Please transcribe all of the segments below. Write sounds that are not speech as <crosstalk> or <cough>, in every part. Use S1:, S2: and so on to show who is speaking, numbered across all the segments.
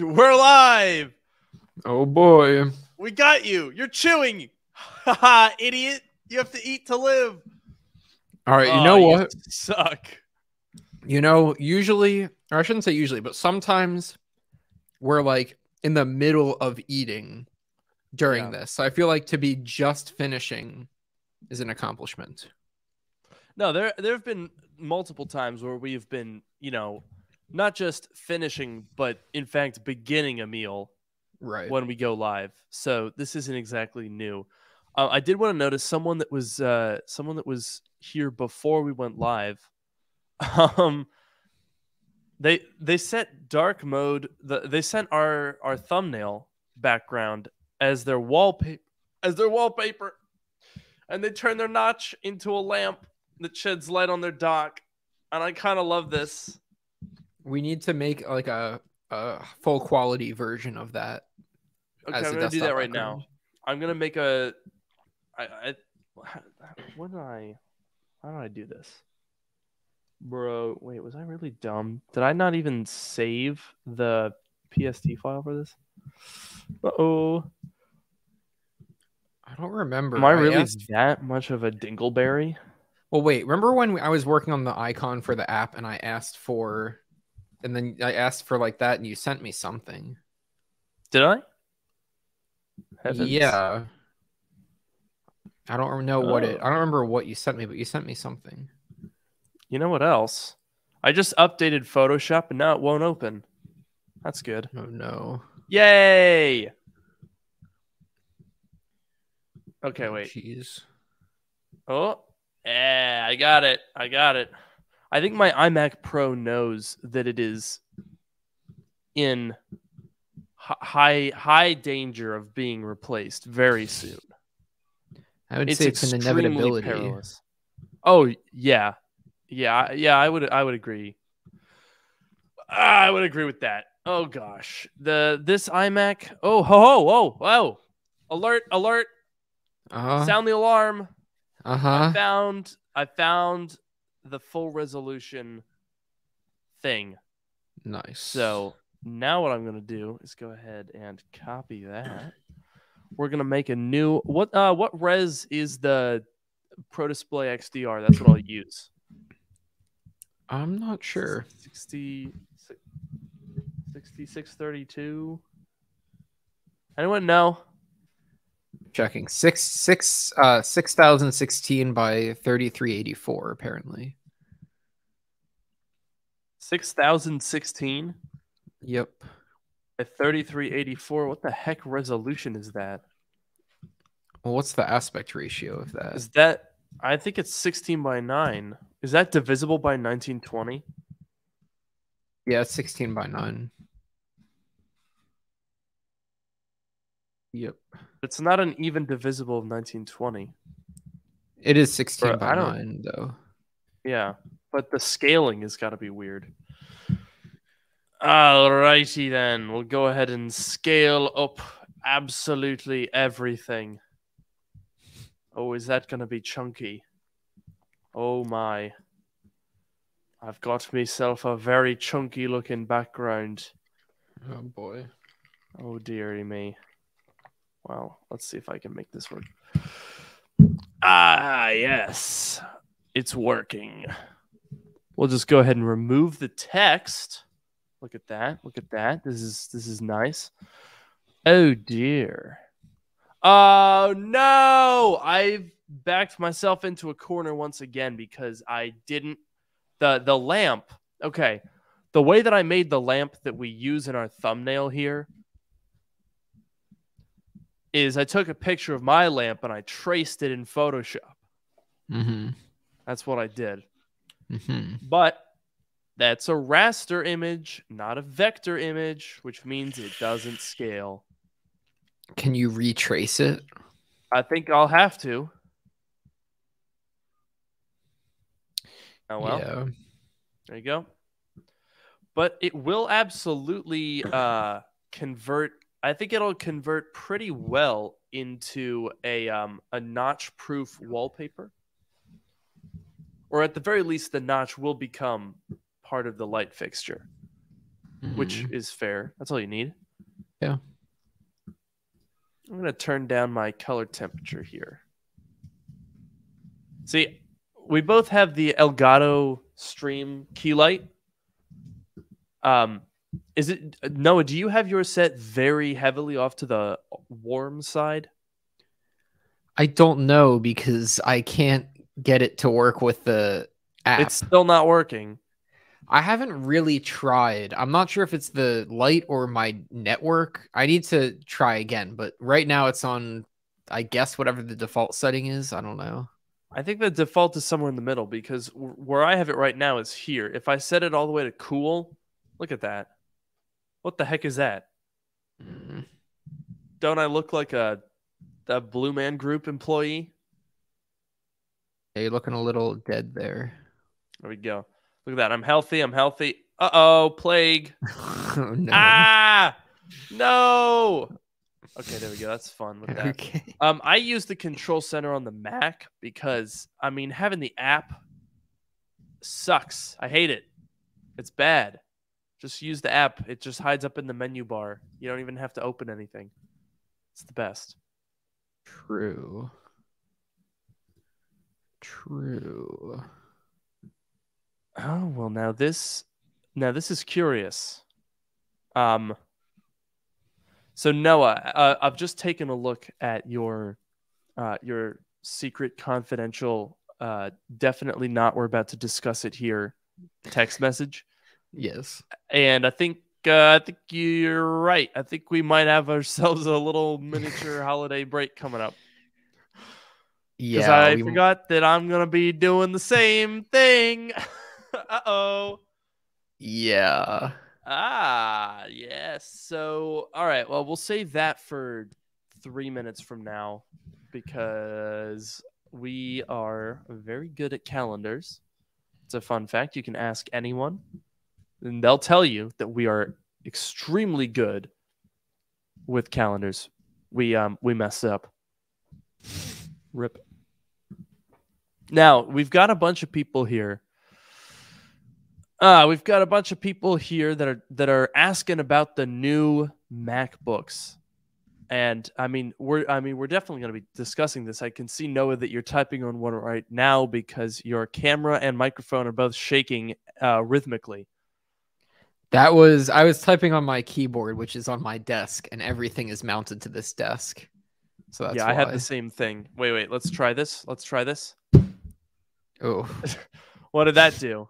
S1: <laughs> We're live.
S2: Oh boy.
S1: We got you. You're chewing. <laughs> Haha, idiot. You have to eat to live.
S2: All right, you
S1: Oh,
S2: know what?
S1: suck.
S2: You know, usually, or I shouldn't say usually, but sometimes we're like in the middle of eating during
S1: Yeah.
S2: this. So I feel like to be just finishing is an accomplishment.
S1: No, there there have been multiple times where we've been, you know, not just finishing, but in fact beginning a meal
S2: Right.
S1: when we go live. So this isn't exactly new. Uh, I did want to notice someone that was uh, someone that was here before we went live. <laughs> Um, they they set dark mode. The, they sent our our thumbnail background as their wallpaper as their wallpaper, and they turned their notch into a lamp that sheds light on their dock. And I kind of love this.
S2: We need to make like a, a full quality version of that.
S1: Okay, I'm gonna do that right now. I'm gonna make a. I, I when did I? How did I do this, bro? Wait, was I really dumb? Did I not even save the PSD file for this? Uh oh.
S2: I don't remember.
S1: Am I really
S2: asked-
S1: that much of a dingleberry?
S2: Well, wait. Remember when I was working on the icon for the app and I asked for, and then I asked for like that, and you sent me something.
S1: Did I? Heavens.
S2: Yeah. I don't know what it.
S1: Oh.
S2: I don't remember what you sent me, but you sent me something.
S1: You know what else? I just updated Photoshop and now it won't open. That's good.
S2: Oh no.
S1: Yay! Okay, oh, wait.
S2: Jeez.
S1: Oh, yeah, I got it. I got it. I think my iMac Pro knows that it is in high high danger of being replaced very soon.
S2: I would
S1: It's
S2: say it's an inevitability.
S1: perilous. Oh yeah, yeah, yeah. I would I would agree. I would agree with that. Oh gosh, the this iMac. Oh ho ho whoa whoa! Alert alert!
S2: Uh
S1: Sound the alarm!
S2: Uh huh.
S1: I found I found the full resolution thing.
S2: Nice.
S1: So now what I'm gonna do is go ahead and copy that. We're gonna make a new what uh what res is the Pro Display XDR? That's what I'll use.
S2: I'm not sure.
S1: 60 6632. Anyone know?
S2: Checking six six uh six thousand sixteen by thirty three eighty four apparently.
S1: 6016
S2: Yep.
S1: by 3384. What the heck resolution is that?
S2: Well, what's the aspect ratio of that?
S1: Is that I think it's 16 by 9. Is that divisible by 1920?
S2: Yeah, it's sixteen by nine. Yep.
S1: It's not an even divisible of 1920.
S2: It is sixteen
S1: Bro,
S2: by
S1: I don't-
S2: nine though.
S1: Yeah, but the scaling has got to be weird. Alrighty then, we'll go ahead and scale up absolutely everything. Oh, is that going to be chunky? Oh my. I've got myself a very chunky looking background.
S2: Oh boy.
S1: Oh dearie me. Well, let's see if I can make this work. Ah, yes. It's working. We'll just go ahead and remove the text. Look at that. Look at that. This is this is nice. Oh dear. Oh no! I've backed myself into a corner once again because I didn't the the lamp. Okay. The way that I made the lamp that we use in our thumbnail here is I took a picture of my lamp and I traced it in Photoshop.
S2: Mm-hmm.
S1: That's what I did.
S2: Mm-hmm.
S1: But that's a raster image, not a vector image, which means it doesn't scale.
S2: Can you retrace it?
S1: I think I'll have to. Oh well,
S2: Yeah.
S1: there you go. But it will absolutely uh, convert. I think it'll convert pretty well into a um, a notch-proof wallpaper, or at the very least, the notch will become part of the light fixture. which
S2: Mhm.
S1: is fair. That's all you need.
S2: Yeah.
S1: I'm gonna turn down my color temperature here. See, we both have the Elgato Stream key light. Um, is it Noah? Do you have yours set very heavily off to the warm side?
S2: I don't know because I can't get it to work with the app.
S1: It's still not working.
S2: I haven't really tried. I'm not sure if it's the light or my network. I need to try again, but right now it's on I guess whatever the default setting is. I don't know.
S1: I think the default is somewhere in the middle because where I have it right now is here. If I set it all the way to cool, look at that. What the heck is that?
S2: Mm.
S1: Don't I look like a a Blue Man Group employee?
S2: Yeah, you're looking a little dead there.
S1: There we go. Look at that. I'm healthy. I'm healthy. Uh oh, plague. <laughs>
S2: oh no.
S1: Ah, no. Okay, there we go. That's fun with that.
S2: okay.
S1: Um, I use the control center on the Mac because I mean having the app sucks. I hate it. It's bad. Just use the app. It just hides up in the menu bar. You don't even have to open anything. It's the best.
S2: True. True.
S1: Oh well, now this, now this is curious. Um. So Noah, uh, I've just taken a look at your, uh, your secret confidential. Uh, definitely not. We're about to discuss it here. Text message,
S2: Yes.
S1: and I think uh, I think you're right. I think we might have ourselves a little miniature <laughs> holiday break coming up.
S2: Yeah.
S1: I
S2: we-
S1: forgot that I'm gonna be doing the same thing. <laughs> uh oh.
S2: Yeah.
S1: Ah, yes. So, all right. Well, we'll save that for three minutes from now because we are very good at calendars. It's a fun fact. You can ask anyone, and they'll tell you that we are extremely good with calendars. We um we mess up. Rip. Now we've got a bunch of people here uh, we've got a bunch of people here that are that are asking about the new MacBooks. And I mean, we're I mean, we're definitely going to be discussing this. I can see Noah that you're typing on one right now because your camera and microphone are both shaking uh, rhythmically.
S2: That was I was typing on my keyboard, which is on my desk, and everything is mounted to this desk. So that's
S1: yeah,
S2: why.
S1: I had the same thing. Wait, wait, let's try this. Let's try this.
S2: Oh, <laughs>
S1: What did that do?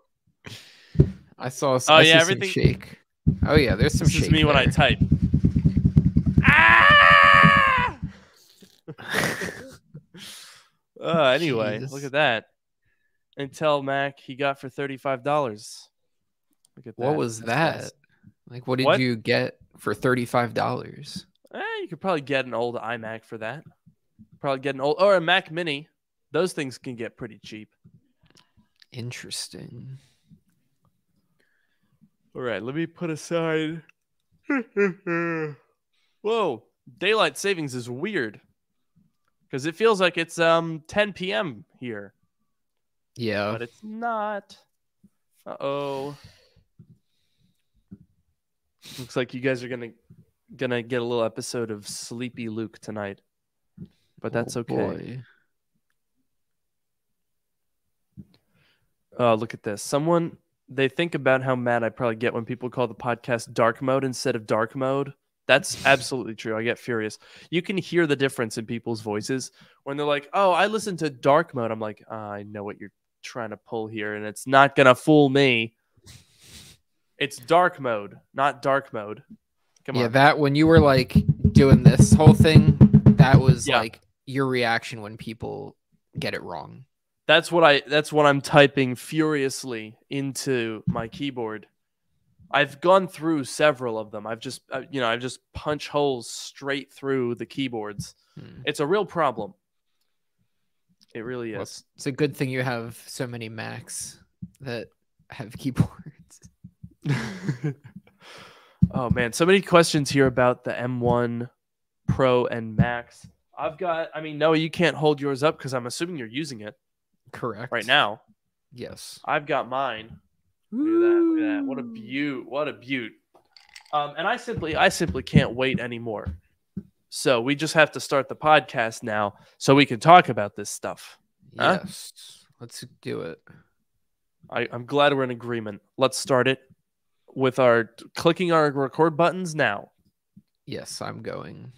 S2: I saw.
S1: Oh,
S2: I
S1: yeah, everything-
S2: shake. Oh yeah, there's some
S1: This
S2: shake.
S1: is me when I type. <laughs> Ah! <laughs> uh, anyway, look at that. Intel Mac he got for thirty-five dollars. Look at that.
S2: what was
S1: That's
S2: that?
S1: nice.
S2: Like, what did
S1: What?
S2: you get for thirty-five dollars?
S1: Eh, you could probably get an old iMac for that. Probably get an old or a Mac Mini. Those things can get pretty cheap.
S2: Interesting.
S1: All right, let me put aside. <laughs> Whoa, daylight savings is weird because it feels like it's um 10 p.m. here,
S2: Yeah.
S1: but it's not. Uh oh. Looks like you guys are gonna gonna get a little episode of Sleepy Luke tonight, but that's
S2: Oh,
S1: okay.
S2: boy.
S1: Oh, look at this. Someone they think about how mad I probably get when people call the podcast dark mode instead of dark mode. That's absolutely true. I get furious. You can hear the difference in people's voices when they're like, "Oh, I listen to dark mode." I'm like, "Ah, "I know what you're trying to pull here, and it's not gonna fool me." It's dark mode, not dark mode. Come on.
S2: yeah,
S1: on.
S2: that when you were like doing this whole thing, that was
S1: Yeah.
S2: like your reaction when people get it wrong.
S1: That's what I that's what I'm typing furiously into my keyboard. I've gone through several of them. I've just uh, you know, I've just punch holes straight through the keyboards.
S2: Hmm.
S1: It's a real problem. It really
S2: Well,
S1: is.
S2: It's a good thing you have so many Macs that have keyboards. <laughs>
S1: oh man, so many questions here about the M1 Pro and Max. I've got I mean, no, you can't hold yours up cuz I'm assuming you're using it
S2: Correct.
S1: right now.
S2: Yes.
S1: I've got mine. Look at that. Look at that. What a beaut. What a beaut. Um, and I simply, I simply can't wait anymore. So we just have to start the podcast now, so we can talk about this stuff. Huh?
S2: Yes. Let's do it.
S1: I, I'm glad we're in agreement. Let's start it with our clicking our record buttons now.
S2: Yes, I'm going.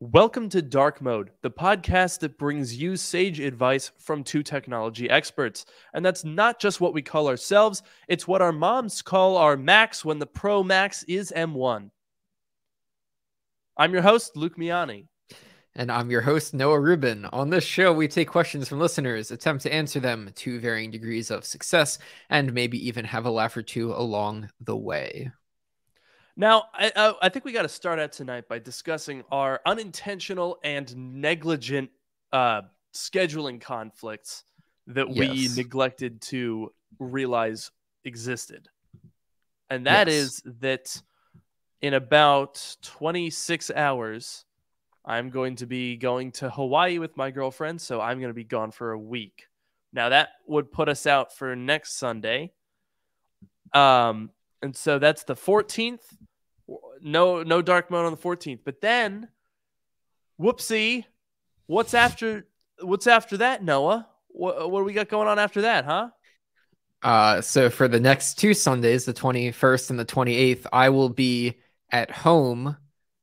S1: Welcome to Dark Mode, the podcast that brings you sage advice from two technology experts. And that's not just what we call ourselves, it's what our moms call our Max when the Pro Max is M1. I'm your host, Luke Miani.
S2: And I'm your host, Noah Rubin. On this show, we take questions from listeners, attempt to answer them to varying degrees of success, and maybe even have a laugh or two along the way.
S1: Now, I, I, think we got to start out tonight by discussing our unintentional and negligent uh, scheduling conflicts that we neglected to realize existed. And that
S2: Yes.
S1: is that in about 26 hours, I'm going to be going to Hawaii with my girlfriend. So I'm going to be gone for a week. Now, that would put us out for next Sunday. Um, and so that's the 14th. No, no dark mode on the 14th. But then, whoopsie, what's after? What's after that, Noah? What, what do we got going on after that, huh?
S2: Uh, so for the next two Sundays, the 21st and the 28th, I will be at home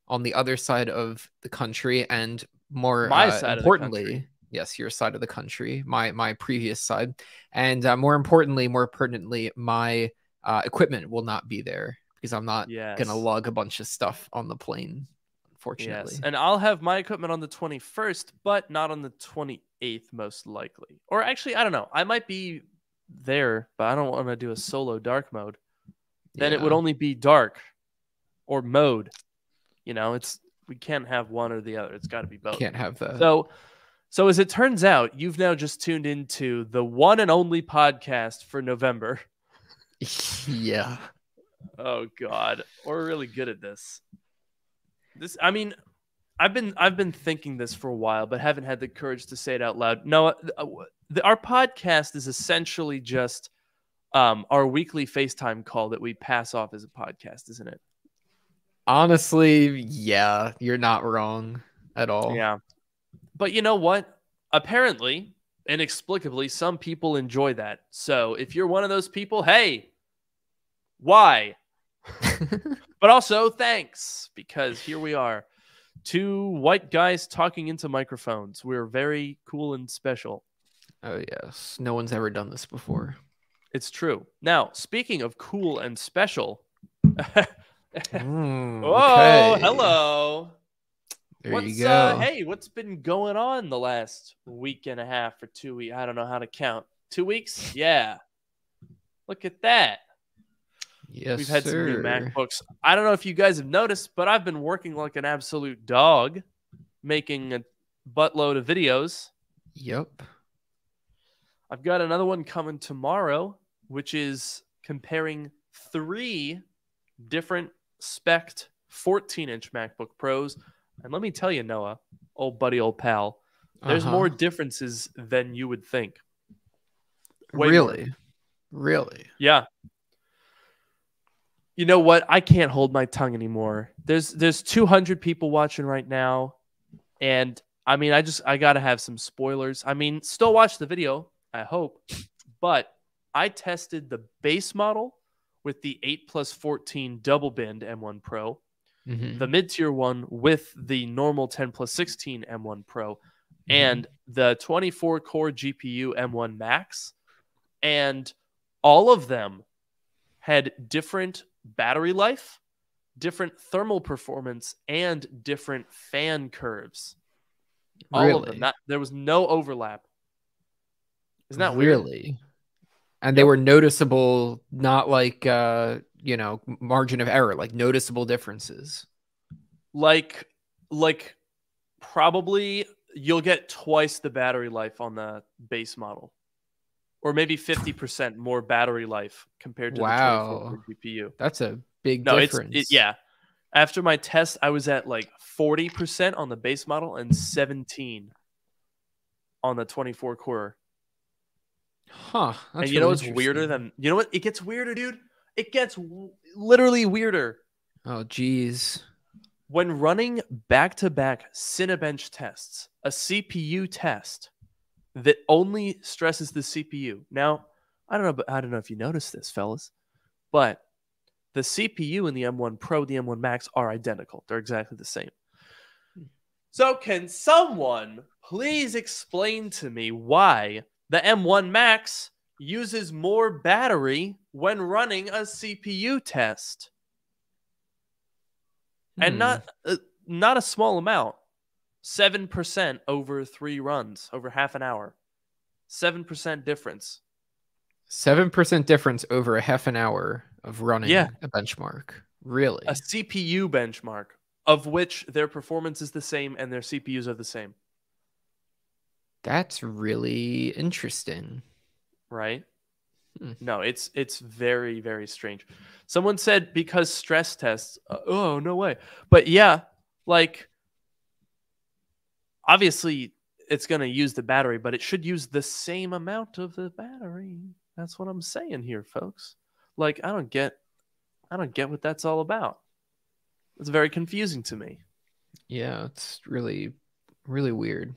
S2: on the other side of the country and more
S1: My
S2: uh,
S1: side
S2: importantly, yes, your side of the country, my my previous side, and uh, more importantly, more pertinently, my uh, equipment will not be there because I'm not
S1: Yes.
S2: gonna lug a bunch of stuff on the plane, unfortunately.
S1: Yes, and I'll have my equipment on the 21st, but not on the 28th, most likely. Or actually, I don't know. I might be there, but I don't want to do a solo dark mode. Then it would only be dark or mode. You know, it's we can't have one or the other. It's got to be both.
S2: can't have that.
S1: So, so as it turns out, you've now just tuned into the one and only podcast for November. <laughs>
S2: yeah.
S1: Oh God, we're really good at this. This, I mean, I've been I've been thinking this for a while, but haven't had the courage to say it out loud. No, uh, the, our podcast is essentially just um, our weekly FaceTime call that we pass off as a podcast, isn't it?
S2: Honestly, yeah, you're not wrong at all.
S1: Yeah. But you know what? Apparently, inexplicably, some people enjoy that. So if you're one of those people, hey, why? <laughs> But also, thanks, because here we are. Two white guys talking into microphones. We're very cool and special.
S2: oh yes. No one's ever done this before.
S1: It's true. Now, speaking of cool and special. <laughs>
S2: Mm,
S1: oh,
S2: okay.
S1: hello.
S2: There
S1: what's,
S2: you go.
S1: Uh, hey, what's been going on the last week and a half or two weeks? I don't know how to count. Two weeks? Yeah. Look at that.
S2: yes,
S1: We've had some new. MacBooks. I don't know if you guys have noticed, but I've been working like an absolute dog, making a buttload of videos.
S2: Yep.
S1: I've got another one coming tomorrow, which is comparing three different spec'd 14 inch MacBook Pros. And let me tell you, Noah, old buddy, old pal, there's
S2: Uh-huh.
S1: more differences than you would think. Way more.
S2: Really, really.
S1: Yeah. You know what? I can't hold my tongue anymore. There's there's 200 people watching right now, and I mean, I just I gotta have some spoilers. I mean, still watch the video. I hope, but I tested the base model with the 8 plus 14 double binned M1 Pro,
S2: Mhm.
S1: the mid tier one with the normal 10 plus 16 M1 Pro,
S2: Mhm.
S1: and the 24 core GPU M1 Max. And all of them had different battery life, different thermal performance, and different fan curves. All of them. Not, there was no overlap. Isn't that weird?
S2: And they were noticeable, not like uh, you know, margin of error, like noticeable differences.
S1: Like, like probably you'll get twice the battery life on the base model, or maybe fifty percent more battery life compared to
S2: Wow.
S1: the 24 core GPU.
S2: That's a big
S1: No,
S2: difference.
S1: it's it, yeah. After my test, I was at like forty percent on the base model and seventeen on the twenty-four core.
S2: Huh.
S1: and you know
S2: really
S1: what's weirder than you know what? It gets weirder, dude. It gets w- literally weirder.
S2: Oh, geez.
S1: When running back to back Cinebench tests, a CPU test that only stresses the CPU. Now, I don't know, but I don't know if you noticed this, fellas, but the CPU in the M1 Pro, the M1 Max are identical. They're exactly the same. Hmm. So, can someone please explain to me why the M1 Max uses more battery when running a CPU test? And
S2: Hmm.
S1: not uh, not a small amount. 7% over 3 runs, over half an hour. 7% difference.
S2: seven percent difference over a half an hour of running
S1: Yeah.
S2: a benchmark. Really?
S1: A CPU benchmark of which their performance is the same and their CPUs are the same,
S2: That's really interesting.
S1: right?
S2: Hmm.
S1: No, it's it's very very strange. Someone said because stress tests. uh, oh no way! But yeah, like obviously it's going to use the battery, but it should use the same amount of the battery. That's what I'm saying here, folks. Like I don't get, I don't get what that's all about. It's very confusing to me.
S2: Yeah, it's really, really weird.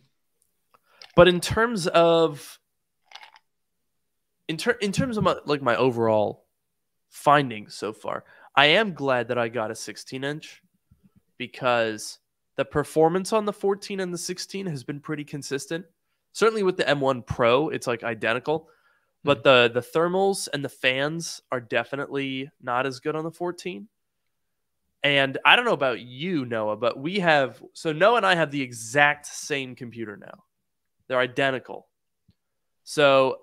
S1: But in terms of in ter- in terms of my, like my overall findings so far, I am glad that I got a 16 inch because the performance on the 14 and the 16 has been pretty consistent. Certainly with the M1 Pro, it's like identical, hmm. but the the thermals and the fans are definitely not as good on the 14. And I don't know about you, Noah, but we have so Noah and I have the exact same computer now. They're identical. So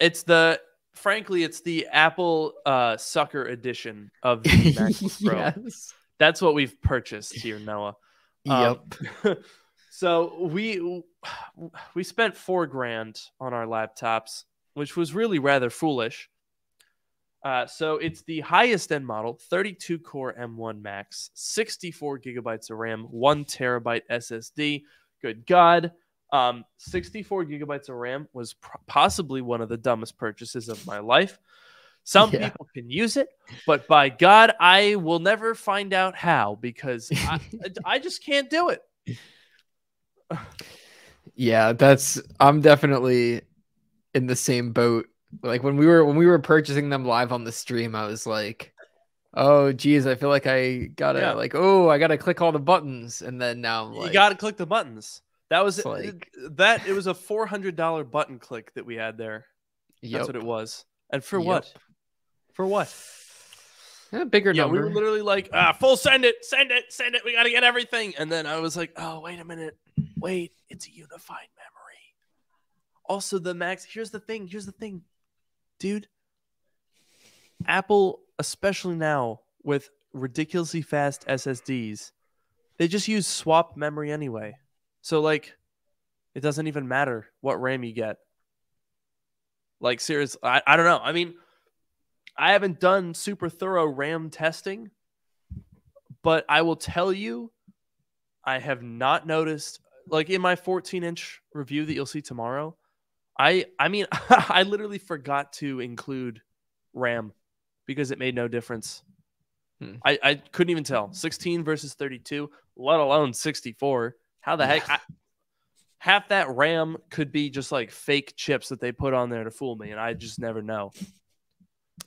S1: it's the frankly, it's the Apple uh, sucker edition of the <laughs> MacBook Pro. That's what we've purchased here, Noah. Um,
S2: Yep. <laughs>
S1: so we we spent four grand on our laptops, which was really rather foolish. Uh, so it's the highest end model, 32 core M1 Max, 64 gigabytes of RAM, one terabyte SSD. Good God. Um, 64 gigabytes of RAM was pr- possibly one of the dumbest purchases of my life. Some
S2: Yeah.
S1: people can use it, but by God, I will never find out how because <laughs> I, I just can't do it.
S2: Yeah, that's I'm definitely in the same boat. Like when we were when we were purchasing them live on the stream, I was like, "Oh, geez, I feel like I gotta
S1: Yeah.
S2: like, oh, I gotta click all the buttons," and then now I'm like,
S1: you got to click the buttons. That was
S2: It's like-
S1: that. It was a four hundred dollar button click that we had there. That's what it was. And for
S2: Yep.
S1: what? For what?
S2: Yeah, bigger
S1: Yeah,
S2: number.
S1: we were literally like, ah, full send it, send it, send it. We got to get everything. And then I was like, oh, wait a minute. Wait, it's a unified memory. Also, the max. Here's the thing. Here's the thing, dude. Apple, especially now with ridiculously fast SSDs, they just use swap memory anyway. So, like, it doesn't even matter what RAM you get. Like, seriously, I, I don't know. I mean, I haven't done super thorough RAM testing, but I will tell you, I have not noticed like in my 14 inch review that you'll see tomorrow. I I mean <laughs> I literally forgot to include RAM because it made no difference.
S2: Hmm.
S1: I, I couldn't even tell 16 versus 32, let alone 64. How the heck? I, half that RAM could be just like fake chips that they put on there to fool me, and I just never know.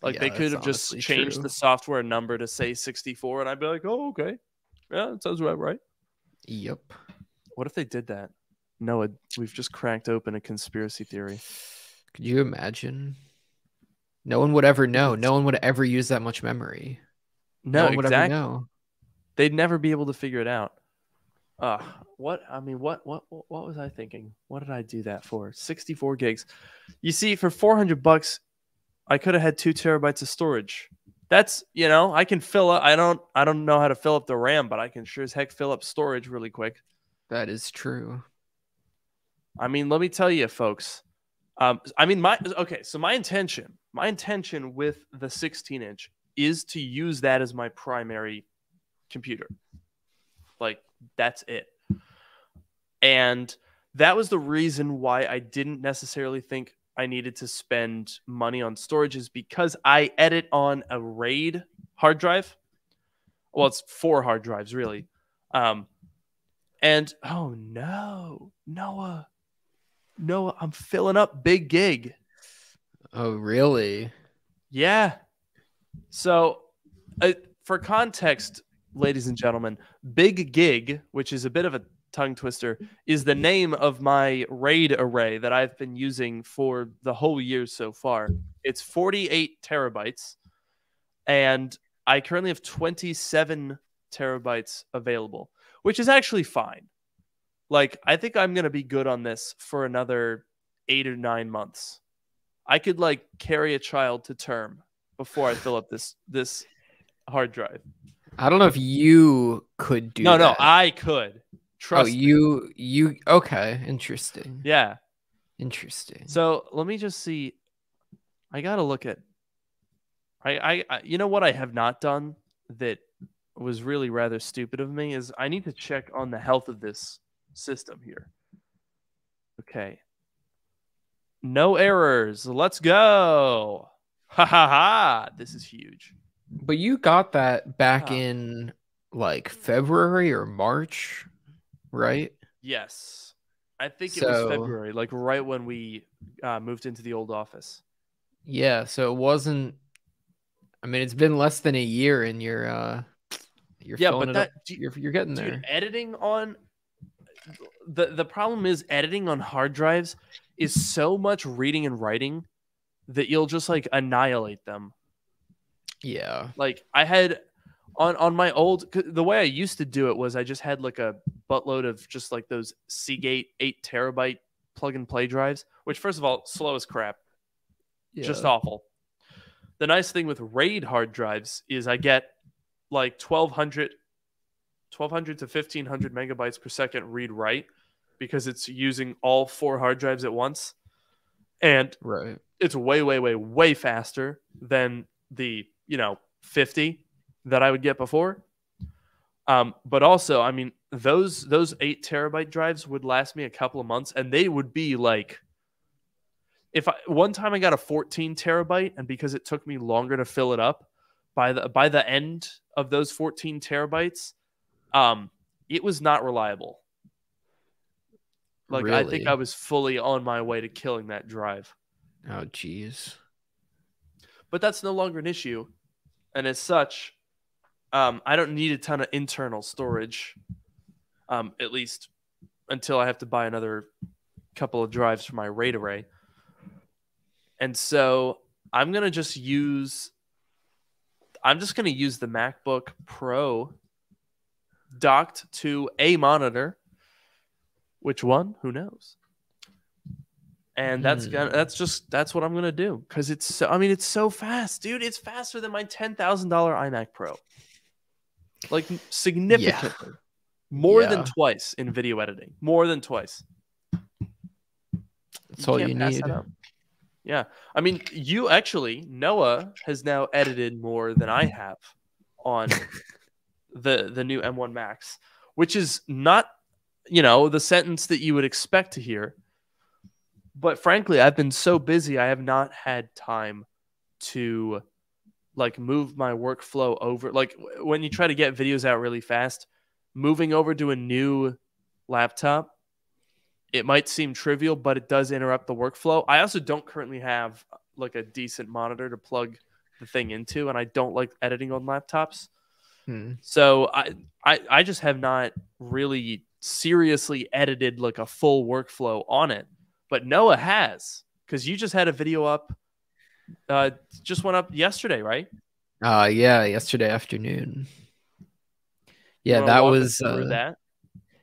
S1: Like
S2: Yeah,
S1: they could have just changed
S2: true.
S1: the software number to say 64, and I'd be like, oh, okay. Yeah, it sounds about right.
S2: Yep.
S1: What if they did that? Noah, we've just cracked open a conspiracy theory.
S2: Could you imagine? No one would ever know. No one would ever use that much memory.
S1: No,
S2: one would ever
S1: exactly.
S2: know.
S1: They'd never be able to figure it out. Uh, what I mean, what what what was I thinking? What did I do that for? 64 gigs. You see, for 400 bucks, I could have had two terabytes of storage. That's you know, I can fill up. I don't I don't know how to fill up the RAM, but I can sure as heck fill up storage really quick.
S2: That is true.
S1: I mean, let me tell you, folks. Um, I mean, my okay. So my intention, my intention with the 16 inch is to use that as my primary computer. Like that's it. And that was the reason why I didn't necessarily think I needed to spend money on storage is because I edit on a RAID hard drive. Well, it's four hard drives really. Um, and oh no, Noah, Noah, I'm filling up big gig.
S2: Oh, really?
S1: Yeah. So, uh, for context, ladies and gentlemen, Big Gig, which is a bit of a tongue twister, is the name of my RAID array that I've been using for the whole year so far. It's 48 terabytes, and I currently have 27 terabytes available, which is actually fine. Like, I think I'm going to be good on this for another eight or nine months. I could like carry a child to term before I fill up this this hard drive.
S2: I don't know if you could do
S1: no,
S2: that.
S1: no, I could.
S2: Oh,
S1: Trust me.
S2: you you okay, interesting.
S1: Yeah.
S2: Interesting.
S1: So let me just see. I gotta look at. I, I, I, you know what I have not done that was really rather stupid of me is I need to check on the health of this system here. Okay. No errors. Let's go. Ha ha ha. This is huge.
S2: But you got that back
S1: Oh.
S2: in like February or March, right?
S1: Yes. I think it was February, like right when we uh, moved into the old office.
S2: Yeah, so it wasn't I mean, it's been less than a year and you're uh you're
S1: Yeah, but that
S2: You're, you're getting there.
S1: Editing on the the problem is editing on hard drives is so much reading and writing that you'll just like annihilate them.
S2: Yeah.
S1: Like I had on on my old the way I used to do it was I just had like a buttload of just like those Seagate 8 terabyte plug and play drives, which first of all slow as crap, just awful. The nice thing with RAID hard drives is I get like 1200 1200 to 1500 megabytes per second read write because it's using all four hard drives at once. And
S2: Right.
S1: it's way way way way faster than the, you know, 50 that I would get before. Um, but also, I mean, those those 8 terabyte drives would last me a couple of months and they would be like if I one time I got a 14 terabyte and because it took me longer to fill it up by the by the end of those 14 terabytes um it was not reliable like I think I was fully on my way to killing that drive
S2: Oh jeez.
S1: but that's no longer an issue and as such um I don't need a ton of internal storage um at least until I have to buy another couple of drives for my RAID array and so I'm gonna just use I'm just gonna use the MacBook Pro docked to a monitor. Which one? Who knows? And that's
S2: Hmm.
S1: gonna that's just that's what I'm gonna do because it's so I mean it's so fast, dude. It's faster than my ten thousand dollar iMac Pro, like significantly more than twice in video editing. More than twice.
S2: That's all you need.
S1: Yeah. I mean, you actually, Noah has now edited more than I have on <laughs> the the new M1 Max, which is not, you know, the sentence that you would expect to hear. But frankly, I've been so busy, I have not had time to like move my workflow over. Like when you try to get videos out really fast, moving over to a new laptop it might seem trivial, but it does interrupt the workflow. I also don't currently have like a decent monitor to plug the thing into, and I don't like editing on laptops.
S2: Hmm.
S1: So I, I, I just have not really seriously edited like a full workflow on it. But Noah has, because you just had a video up, uh, just went up yesterday, right?
S2: Uh yeah, yesterday afternoon. Yeah, that was uh,
S1: that.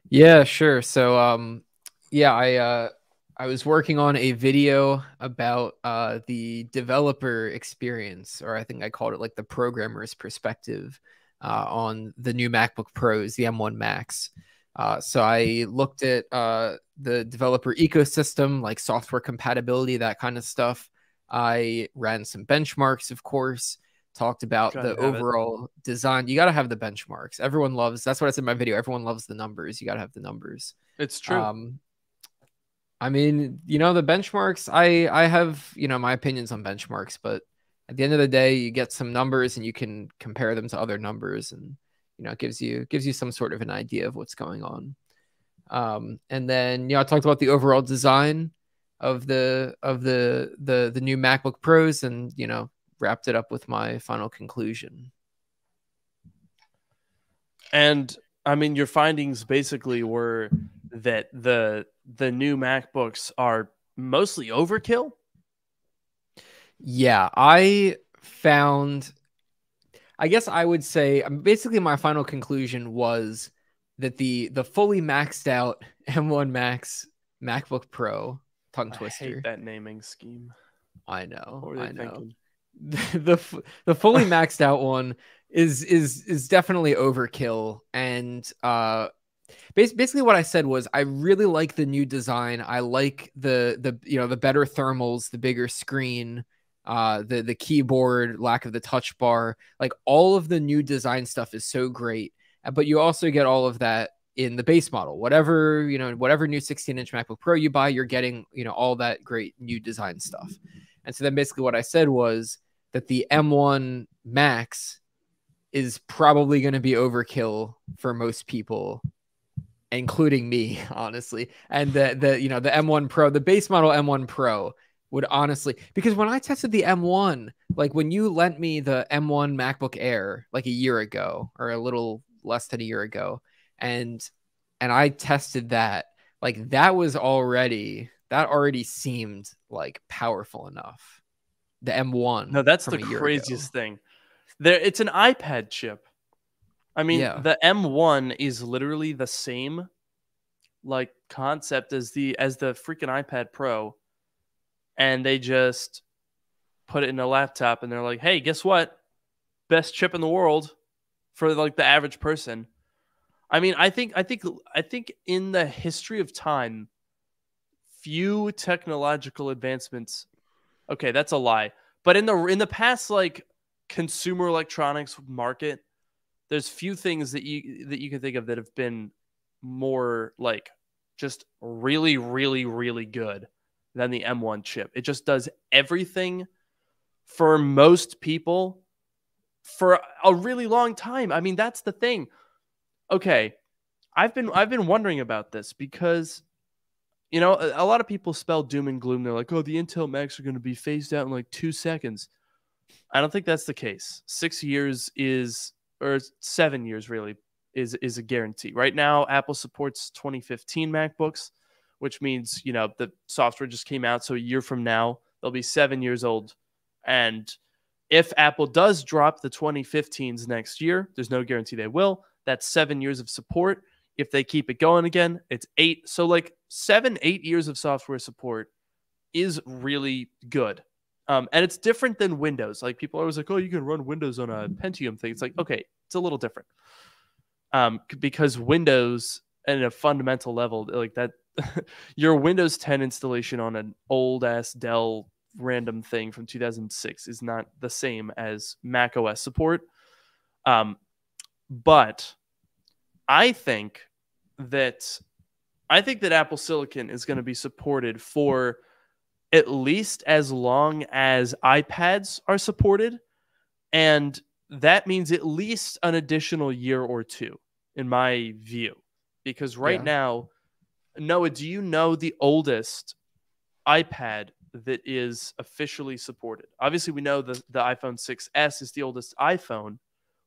S2: Yeah, sure. So um yeah, I uh I was working on a video about uh the developer experience or I think I called it like the programmer's perspective uh on the new MacBook Pros, the M1 Max. Uh so I looked at uh the developer ecosystem, like software compatibility, that kind of stuff. I ran some benchmarks, of course, talked about the
S1: have it.
S2: overall design. You got to have the benchmarks. Everyone loves that's what I said in my video. Everyone loves the numbers. You got to have the numbers.
S1: It's true.
S2: Um, I mean, you know, the benchmarks. I I have you know my opinions on benchmarks, but at the end of the day, you get some numbers and you can compare them to other numbers, and you know, it gives you gives you some sort of an idea of what's going on. Um, and then you know, I talked about the overall design of the of the the the new MacBook Pros, and you know, wrapped it up with my final conclusion.
S1: And I mean, your findings basically were that the the new MacBooks are mostly overkill.
S2: Yeah, I found. I guess I would say um, basically my final conclusion was that the the fully maxed out <laughs> M1 Max MacBook Pro tongue twister.
S1: I hate that naming scheme.
S2: I know. I know. Thinking? <laughs> The, the the fully <laughs> maxed out one is is is definitely overkill and uh basically what i said was i really like the new design i like the the you know the better thermals the bigger screen uh the the keyboard lack of the touch bar like all of the new design stuff is so great uh, but you also get all of that in the base model. Whatever you know whatever new 16 inch macbook pro you buy you're getting you know all that great new design stuff. And so then basically what i said was that the m1 max is probably going to be overkill for most people including me <laughs> honestly. And the the you know the M1 Pro the base model M1 Pro would honestly because when I tested the M1 like when you lent me the M1 MacBook Air like a year ago or a little less than a year ago and and I tested that like that was already that already seemed like powerful enough the M1
S1: no that's the craziest ago. thing there, it's an iPad chip. I mean, yeah. the M1 is literally the same like concept as the as the freaking iPad Pro, and they just put it in a laptop, and they're like, "Hey, guess what? Best chip in the world for like the average person." I mean, I think I think I think in the history of time, few technological advancements. Okay, that's a lie. But in the in the past like consumer electronics market, there's few things that you that you can think of that have been more like just really, really, really good than the M1 chip. It just does everything for most people for a really long time. I mean, that's the thing. Okay, I've been I've been wondering about this because you know, a, a lot of people spell doom and gloom. They're like, "Oh, the Intel Macs are going to be phased out in like 2 seconds." I don't think that's the case. Six years is, or seven years really, is is a guarantee. Right now, Apple supports 2015 MacBooks, which means you know the software just came out, so a year from now they'll be seven years old. And if Apple does drop the 2015s next year, there's no guarantee they will. That's seven years of support. If they keep it going again, it's eight. So like seven, eight years of software support is really good. Um, and it's different than Windows. Like people are always like, oh, you can run Windows on a Pentium thing. It's like, okay, it's a little different. Um, because Windows at a fundamental level, like that, <laughs> your Windows 10 installation on an old ass Dell random thing from 2006 is not the same as Mac OS support. Um, but I think that I think that Apple Silicon is going to be supported for at least as long as iPads are supported. And that means at least an additional year or two, in my view. Because right yeah. now, Noah, do you know the oldest iPad that is officially supported? Obviously, we know the, the iPhone 6S is the oldest iPhone,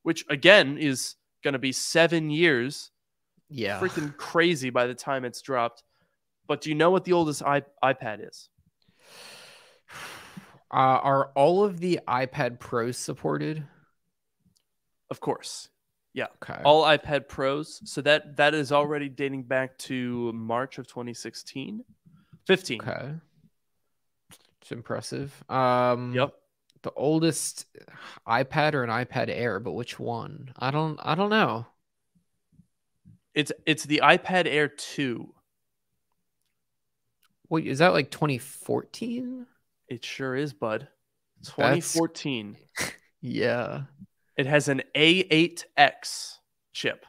S1: which again is going to be seven years.
S2: Yeah.
S1: Freaking crazy by the time it's dropped. But do you know what the oldest I- iPad is?
S2: Uh, are all of the iPad Pros supported?
S1: Of course. Yeah.
S2: Okay.
S1: All iPad Pros. So that that is already dating back to March of 2016. 15.
S2: Okay. It's impressive. Um
S1: Yep.
S2: The oldest iPad or an iPad Air, but which one? I don't I don't know.
S1: It's it's the iPad Air 2.
S2: Wait, is that like 2014?
S1: It sure is, bud. 2014.
S2: That's... <laughs> yeah.
S1: It has an A8X chip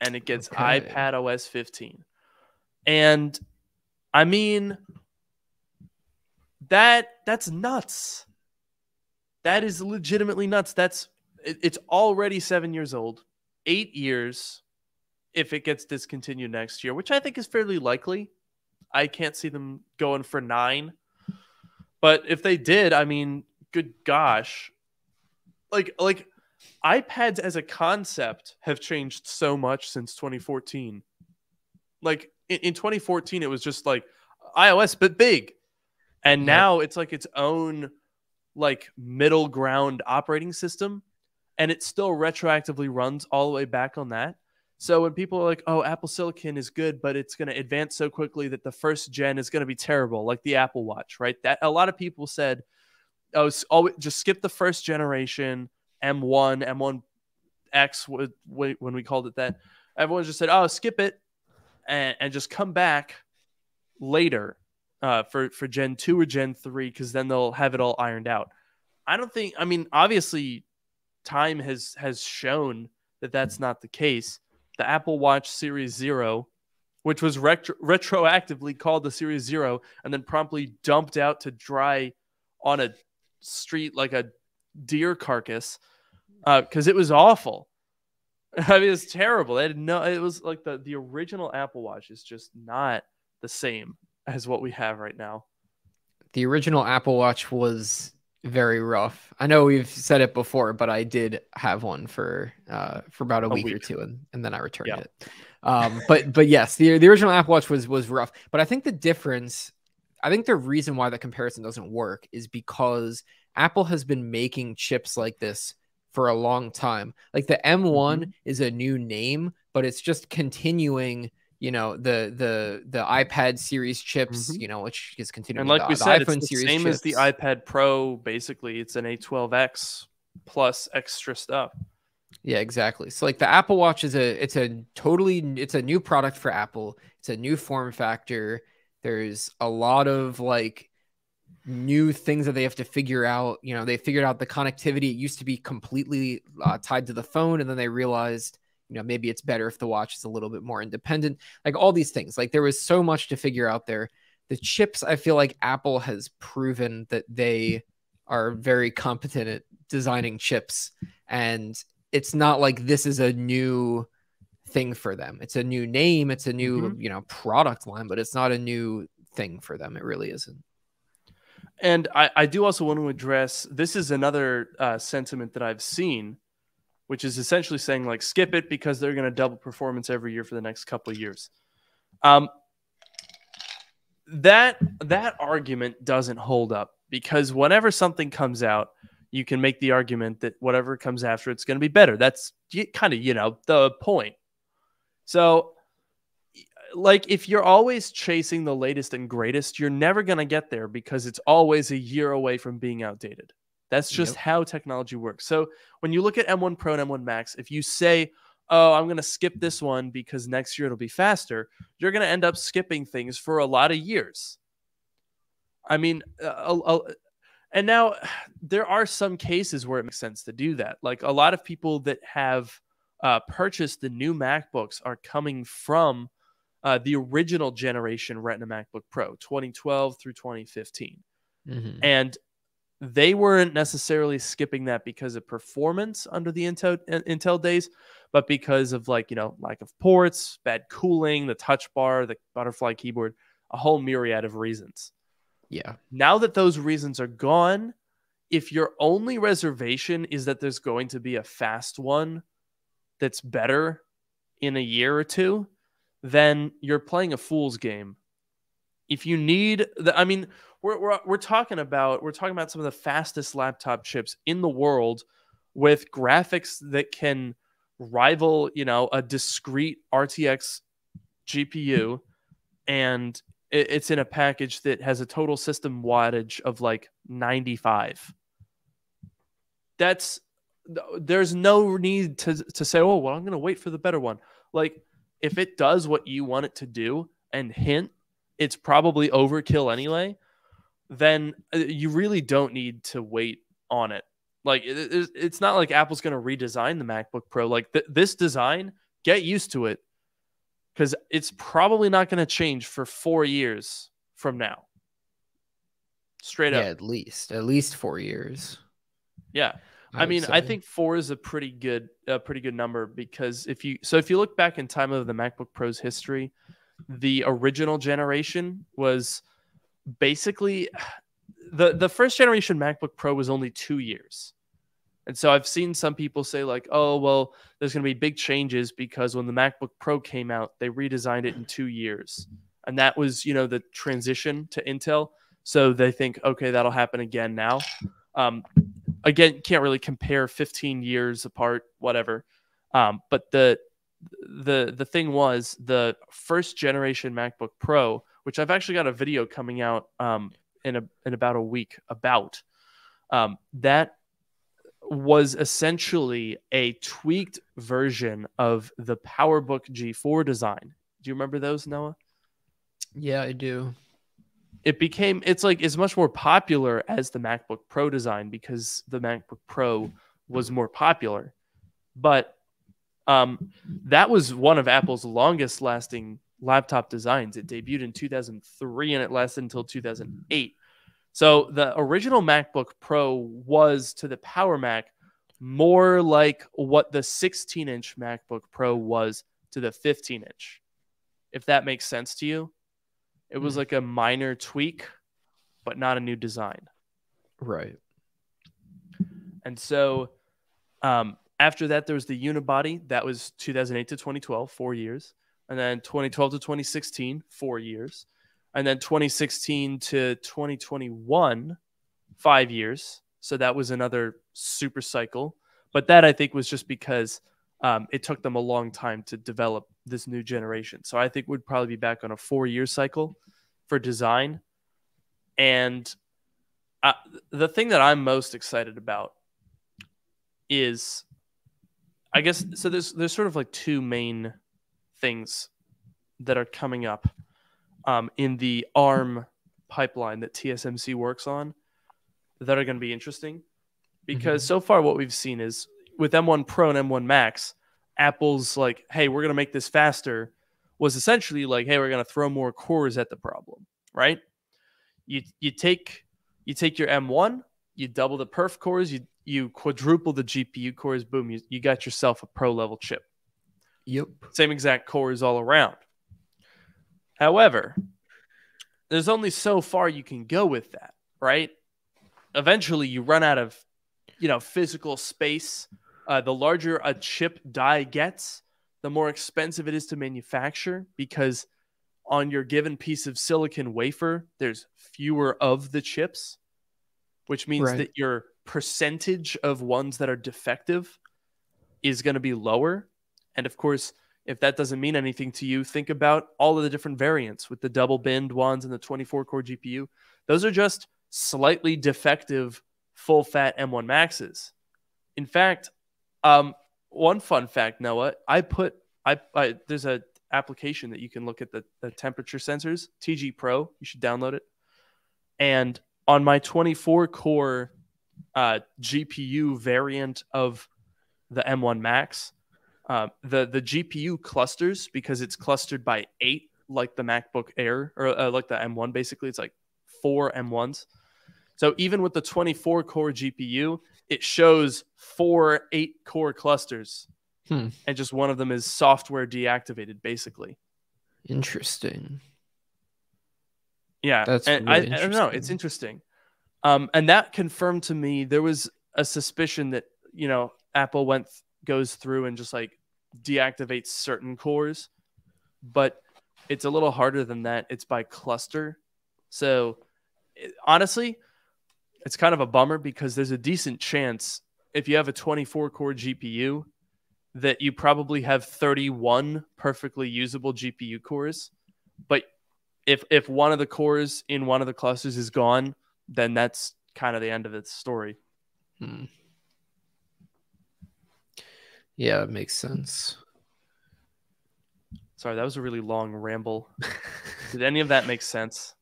S1: and it gets okay. iPad OS 15. And I mean that that's nuts. That is legitimately nuts. That's it, it's already seven years old, eight years if it gets discontinued next year, which I think is fairly likely. I can't see them going for nine. But if they did, I mean, good gosh. Like like iPads as a concept have changed so much since 2014. Like in, in 2014, it was just like iOS but big. And now it's like its own like middle ground operating system and it still retroactively runs all the way back on that. So when people are like, "Oh, Apple Silicon is good, but it's going to advance so quickly that the first gen is going to be terrible," like the Apple Watch, right? That a lot of people said, "Oh, always, just skip the first generation M1, M1X when we called it that." Everyone just said, "Oh, skip it and, and just come back later uh, for for Gen two or Gen three because then they'll have it all ironed out." I don't think. I mean, obviously, time has has shown that that's not the case the Apple Watch Series Zero, which was retro- retroactively called the Series Zero and then promptly dumped out to dry on a street like a deer carcass because uh, it was awful. <laughs> I mean, it was terrible. Didn't know it was like the the original Apple Watch is just not the same as what we have right now.
S2: The original Apple Watch was very rough. I know we've said it before, but I did have one for uh, for about a, a week, week, or two, and, and then I returned yeah. it. Um, but but yes, the the original Apple Watch was was rough. But I think the difference, I think the reason why the comparison doesn't work is because Apple has been making chips like this for a long time. Like the M1 mm-hmm. is a new name, but it's just continuing you know the the the iPad series chips, mm-hmm. you know, which is continuing.
S1: And like the, we said, the iPhone it's the same chips. as the iPad Pro. Basically, it's an A12X plus extra stuff.
S2: Yeah, exactly. So like the Apple Watch is a it's a totally it's a new product for Apple. It's a new form factor. There's a lot of like new things that they have to figure out. You know, they figured out the connectivity. It used to be completely uh, tied to the phone, and then they realized you know maybe it's better if the watch is a little bit more independent. Like all these things. Like there was so much to figure out there. The chips i feel like apple has proven that they are very competent at designing chips and it's not like this is a new thing for them. It's a new name. It's a new mm-hmm. you know product line but it's not a new thing for them. It really isn't
S1: and I, I do also want to address this is another uh, sentiment that I've seen which is essentially saying like skip it because they're going to double performance every year for the next couple of years. Um, that that argument doesn't hold up because whenever something comes out, you can make the argument that whatever comes after it's going to be better. That's kind of you know the point. So, like if you're always chasing the latest and greatest, you're never going to get there because it's always a year away from being outdated. That's just yep. how technology works. So when you look at M1 Pro and M1 Max, if you say, oh, I'm going to skip this one because next year it'll be faster, you're going to end up skipping things for a lot of years. I mean, uh, uh, and now <sighs> there are some cases where it makes sense to do that. Like a lot of people that have uh, purchased the new MacBooks are coming from uh, the original generation Retina MacBook Pro, 2012 through 2015. Mm-hmm. And they weren't necessarily skipping that because of performance under the Intel Intel days, but because of like you know lack of ports, bad cooling, the touch bar, the butterfly keyboard, a whole myriad of reasons.
S2: Yeah.
S1: Now that those reasons are gone, if your only reservation is that there's going to be a fast one that's better in a year or two, then you're playing a fool's game. If you need the, I mean, we're, we're, we're talking about we're talking about some of the fastest laptop chips in the world with graphics that can rival you know a discrete rtx gpu and it, it's in a package that has a total system wattage of like 95 that's there's no need to, to say oh well i'm going to wait for the better one. Like if it does what you want it to do and hint it's probably overkill anyway then uh, you really don't need to wait on it. Like it's not like Apple's going to redesign the MacBook Pro. Like th- this design, get used to it because it's probably not going to change for four years from now. Straight up.
S2: yeah,
S1: up.
S2: at least at least four years.
S1: Yeah. I, mean, I think four is a pretty good, a pretty good number because if you, so if you look back in time of the MacBook Pro's history, the original generation was basically <sighs> the the first generation MacBook Pro was only two years, and so I've seen some people say like, oh well, there's going to be big changes because when the MacBook Pro came out, they redesigned it in two years, and that was you know the transition to Intel. So they think, okay, that'll happen again now. Um, again, can't really compare 15 years apart, whatever. Um, but the the the thing was the first generation MacBook Pro, which I've actually got a video coming out um, in a in about a week about um, that was essentially a tweaked version of the PowerBook G4 design. Do you remember those, Noah?
S2: Yeah, I do.
S1: It became it's like it's much more popular as the MacBook Pro design because the MacBook Pro was more popular. But um, that was one of Apple's longest lasting laptop designs. It debuted in 2003 and it lasted until 2008. So the original MacBook Pro was to the Power Mac more like what the 16 inch MacBook Pro was to the 15 inch. If that makes sense to you, it was
S2: Hmm.
S1: like a minor tweak, but not a new design.
S2: Right.
S1: And so um, after that, there was the unibody. That was 2008 to 2012, four years. And then 2012 to 2016, four years. And then 2016 to 2021, five years. So that was another super cycle. But that I think was just because um, it took them a long time to develop this new generation. So I think we'd probably be back on a four year cycle for design. And uh, the thing that I'm most excited about is I guess so there's there's sort of like two main things that are coming up um, in the ARM pipeline that TSMC works on that are going to be interesting because so far what we've seen is with M1 Pro and M1 Max, Apple's like, hey, we're going to make this faster was essentially like, hey, we're going to throw more cores at the problem, right? You you take you take your M1, you double the perf cores, you you quadruple the GPU cores, boom, you, you got yourself a pro level chip.
S2: Yep.
S1: Same exact cores all around. However, there's only so far you can go with that, right? Eventually, you run out of, you know, physical space. Uh, the larger a chip die gets, the more expensive it is to manufacture because on your given piece of silicon wafer, there's fewer of the chips, which means
S2: Right.
S1: that your percentage of ones that are defective is going to be lower. And of course, if that doesn't mean anything to you, think about all of the different variants with the double binned ones and the 24 core GPU. Those are just slightly defective full fat M1 Maxes. In fact, um, one fun fact, Noah, I put I, I there's a application that you can look at the, the temperature sensors, TG Pro. You should download it. And on my 24 core uh, GPU variant of the M1 Max, uh, the the GPU clusters because it's clustered by eight, like the MacBook Air or uh, like the M1. Basically, it's like four M1s. So even with the 24 core GPU, it shows four eight core clusters,
S2: Hmm.
S1: and just one of them is software deactivated, basically.
S2: Interesting.
S1: Yeah,
S2: That's
S1: and I,
S2: really
S1: I don't know. It's interesting, um, and that confirmed to me there was a suspicion that you know Apple went goes through and just like deactivates certain cores, but it's a little harder than that. It's by cluster, so it, honestly, it's kind of a bummer because there's a decent chance if you have a 24 core GPU that you probably have 31 perfectly usable GPU cores, but if if one of the cores in one of the clusters is gone, then that's kind of the end of its story.
S2: Hmm. Yeah, it makes sense.
S1: Sorry, that was a really long ramble. <laughs> Did any of that make sense?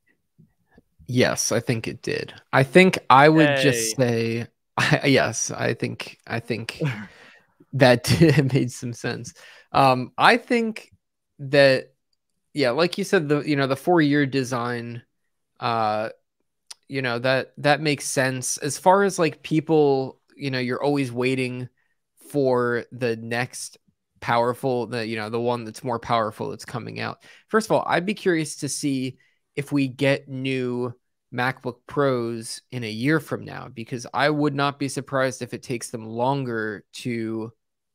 S2: Yes, I think it did. I think I would
S1: Hey.
S2: just say <laughs> I, yes, I think I think <laughs> that <laughs> made some sense. Um I think that yeah, like you said the you know the 4-year design uh you know that that makes sense as far as like people you know you're always waiting for the next powerful the you know the one that's more powerful that's coming out first of all i'd be curious to see if we get new macbook pros in a year from now because i would not be surprised if it takes them longer to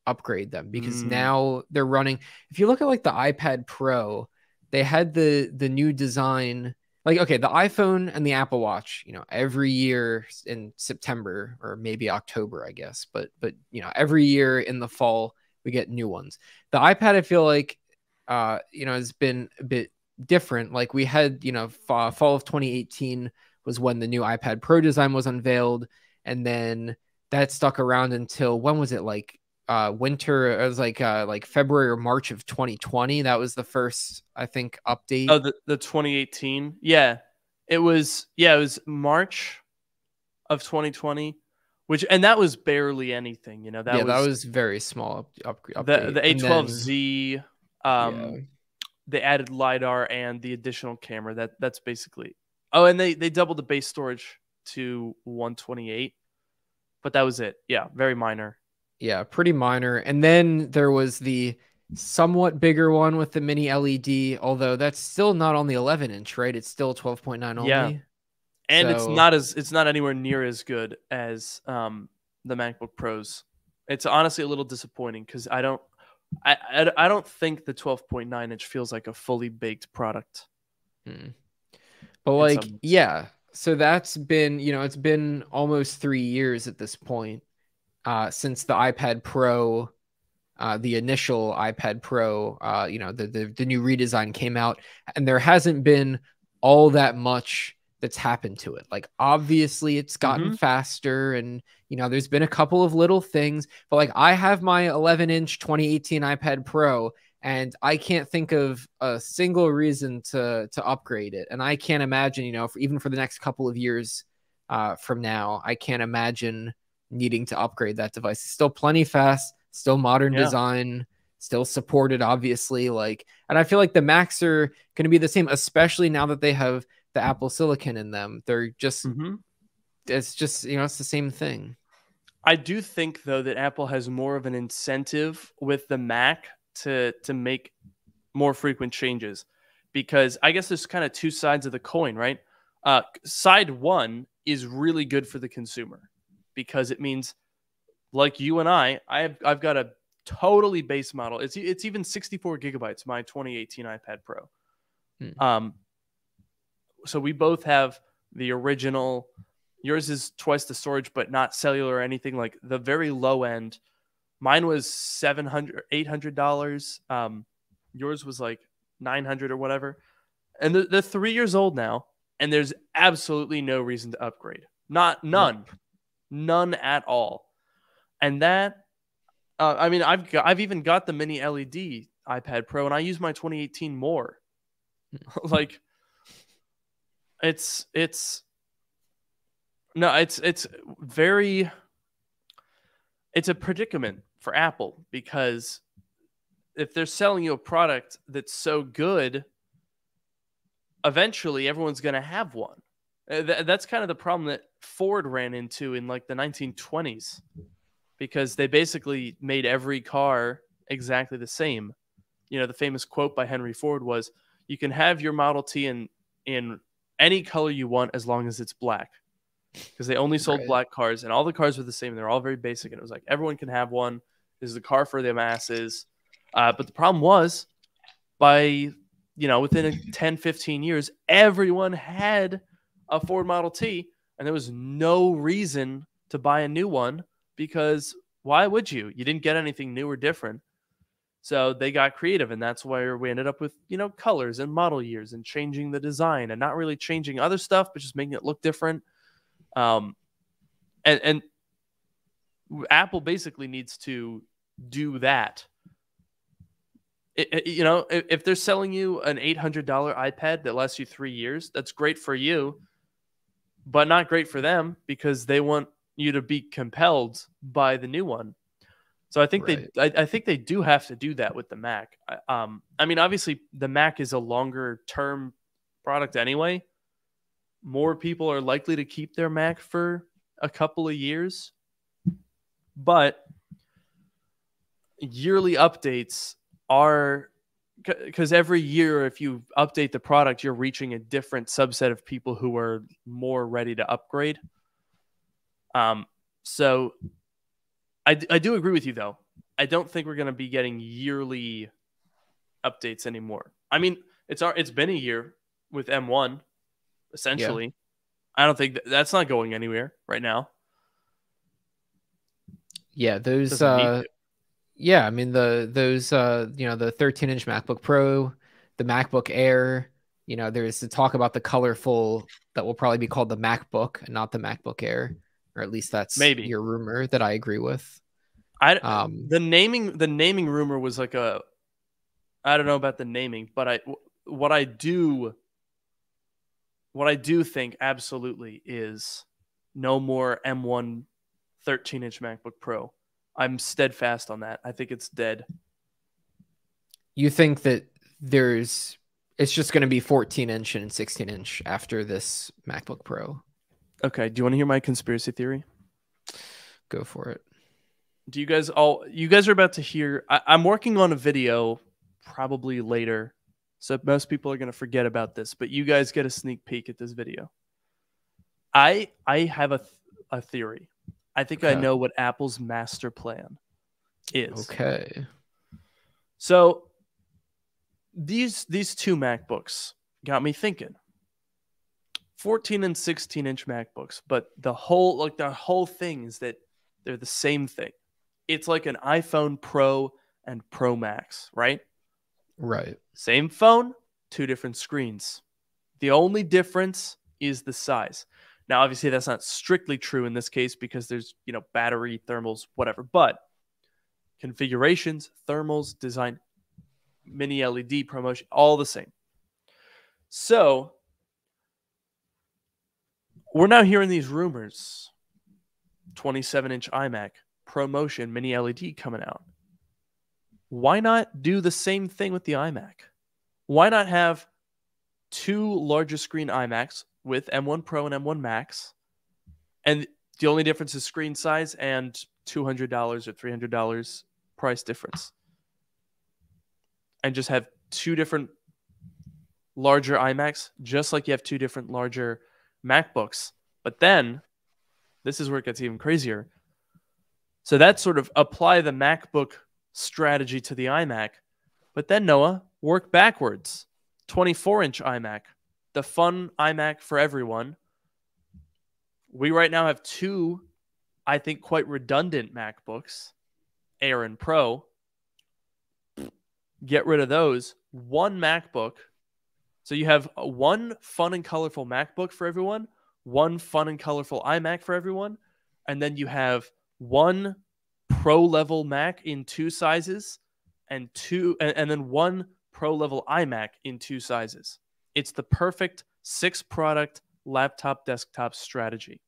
S2: upgrade them because mm. now they're running if you look at like the ipad pro they had the the new design like okay the iphone and the apple watch you know every year in september or maybe october i guess but but you know every year in the fall we get new ones the ipad i feel like uh you know has been a bit different. Like we had you know fall, fall of 2018 was when the new ipad pro design was unveiled and then that stuck around until when was it? Like uh winter it was like uh like february or march of 2020 that was the first i think update.
S1: Oh the, the 2018 yeah. It was yeah it was march of 2020 which and that was barely anything you know that
S2: yeah,
S1: was
S2: that was very small up,
S1: up the, the a12z then, um yeah. They added lidar and the additional camera that that's basically oh and they they doubled the base storage to 128 but that was it yeah very minor
S2: yeah, pretty minor. And then there was the somewhat bigger one with the mini LED, although that's still not on the 11 inch, right? It's still 12.9 only. Yeah.
S1: And so... it's not as it's not anywhere near as good as um, the MacBook Pros. It's honestly a little disappointing because I don't I, I, I don't think the 12.9 inch feels like a fully baked product.
S2: Hmm. But like, some... yeah. So that's been, you know, it's been almost three years at this point uh, since the iPad Pro, uh, the initial iPad Pro, uh, you know, the, the the new redesign came out, and there hasn't been all that much that's happened to it. Like obviously, it's gotten mm-hmm. faster, and you know, there's been a couple of little things. But like, I have my 11 inch 2018 iPad Pro, and I can't think of a single reason to to upgrade it. And I can't imagine, you know, for, even for the next couple of years uh, from now, I can't imagine needing to upgrade that device. It's still plenty fast, still modern yeah. design, still supported, obviously. Like, and I feel like the Macs are going to be the same, especially now that they have the Apple Silicon in them. They're just, mm-hmm. it's just, you know, it's the same thing.
S1: I do think though that Apple has more of an incentive with the Mac to to make more frequent changes because I guess there's kind of two sides of the coin, right? Uh, side one is really good for the consumer because it means like you and I, I've I've got a totally base model. It's it's even 64 gigabytes, my 2018 iPad Pro. Hmm. Um so we both have the original yours is twice the storage but not cellular or anything like the very low end. Mine was 700 800 dollars. Um yours was like 900 or whatever. And they're, they're, three years old now and there's absolutely no reason to upgrade. Not none. None at all. And that, uh, I mean, I've got, I've even got the mini LED iPad Pro, and I use my 2018 more. <laughs> like, it's it's no, it's it's very it's a predicament for Apple because if they're selling you a product that's so good, eventually everyone's going to have one. Uh, that's kind of the problem that Ford ran into in like the 1920s because they basically made every car exactly the same. You know, the famous quote by Henry Ford was, "You can have your Model T in in any color you want as long as it's black." Because they only sold right. black cars and all the cars were the same. They're all very basic and it was like everyone can have one. This is the car for the masses. Uh, but the problem was by you know within <laughs> 10 15 years everyone had a Ford Model T, and there was no reason to buy a new one because why would you? You didn't get anything new or different. So they got creative, and that's where we ended up with you know colors and model years and changing the design and not really changing other stuff, but just making it look different. Um, and and Apple basically needs to do that. It, it, you know, if, if they're selling you an eight hundred dollar iPad that lasts you three years, that's great for you but not great for them because they want you to be compelled by the new one. So I think right. they, I, I, think they do have to do that with the Mac. Um, I mean, obviously the Mac is a longer term product anyway. More people are likely to keep their Mac for a couple of years. but yearly updates are because every year if you update the product you're reaching a different subset of people who are more ready to upgrade um so i, I do agree with you though. I don't think we're going to be getting yearly updates anymore. I mean it's our it's been a year with m1 essentially. Yeah. i don't think that, that's not going anywhere right now.
S2: Yeah those uh yeah, I mean the those uh you know the 13 inch MacBook Pro, the MacBook Air. You know, there's the talk about the colorful that will probably be called the MacBook and not the MacBook Air, or at least that's
S1: maybe
S2: your rumor that I agree with.
S1: I um the naming the naming rumor was like a I don't know about the naming, but I what I do what I do think absolutely is no more M1 13 inch MacBook Pro. I'm steadfast on that. I think it's dead.
S2: You think that there's it's just going to be 14 inch and 16 inch after this MacBook Pro.
S1: Okay. Do you want to hear my conspiracy theory?
S2: Go for it.
S1: Do you guys all? You guys are about to hear. I, I'm working on a video, probably later, so most people are going to forget about this. But you guys get a sneak peek at this video. I I have a a theory. I think okay. I know what Apple's master plan is.
S2: Okay.
S1: So these these two MacBooks got me thinking. 14 and 16 inch MacBooks, but the whole like the whole thing is that they're the same thing. It's like an iPhone Pro and Pro Max, right?
S2: Right.
S1: Same phone, two different screens. The only difference is the size. Now, obviously, that's not strictly true in this case because there's, you know, battery, thermals, whatever, but configurations, thermals, design, mini LED promotion, all the same. So we're now hearing these rumors 27 inch iMac, promotion, mini LED coming out. Why not do the same thing with the iMac? Why not have two larger screen iMacs, with M1 Pro and M1 Max. And the only difference is screen size and $200 or $300 price difference. And just have two different larger iMacs, just like you have two different larger MacBooks. But then, this is where it gets even crazier. So that sort of apply the MacBook strategy to the iMac. But then, Noah, work backwards 24 inch iMac the fun iMac for everyone. We right now have two, I think, quite redundant MacBooks, Air and Pro. Get rid of those. One MacBook. So you have uh, one fun and colorful MacBook for everyone, one fun and colorful iMac for everyone, and then you have one pro level Mac in two sizes and two and, and then one pro level iMac in two sizes. It's the perfect six product laptop desktop strategy.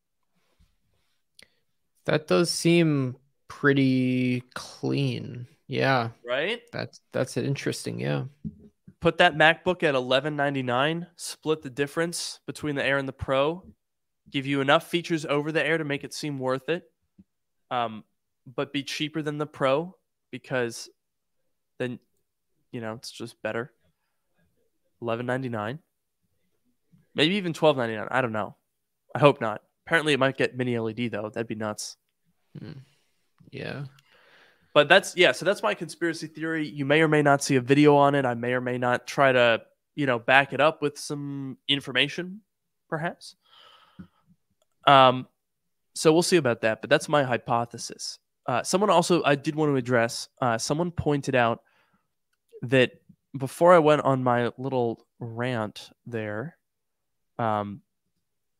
S2: That does seem pretty clean. Yeah.
S1: Right?
S2: That's that's interesting, yeah.
S1: Put that MacBook at 1199, split the difference between the Air and the Pro, give you enough features over the Air to make it seem worth it. Um, but be cheaper than the Pro because then you know, it's just better eleven ninety nine, maybe even twelve ninety nine. I don't know. I hope not. Apparently, it might get mini LED though. That'd be nuts.
S2: Hmm. Yeah.
S1: But that's yeah. So that's my conspiracy theory. You may or may not see a video on it. I may or may not try to you know back it up with some information, perhaps. Um, so we'll see about that. But that's my hypothesis. Uh, someone also I did want to address. Uh, someone pointed out that before I went on my little rant there, um,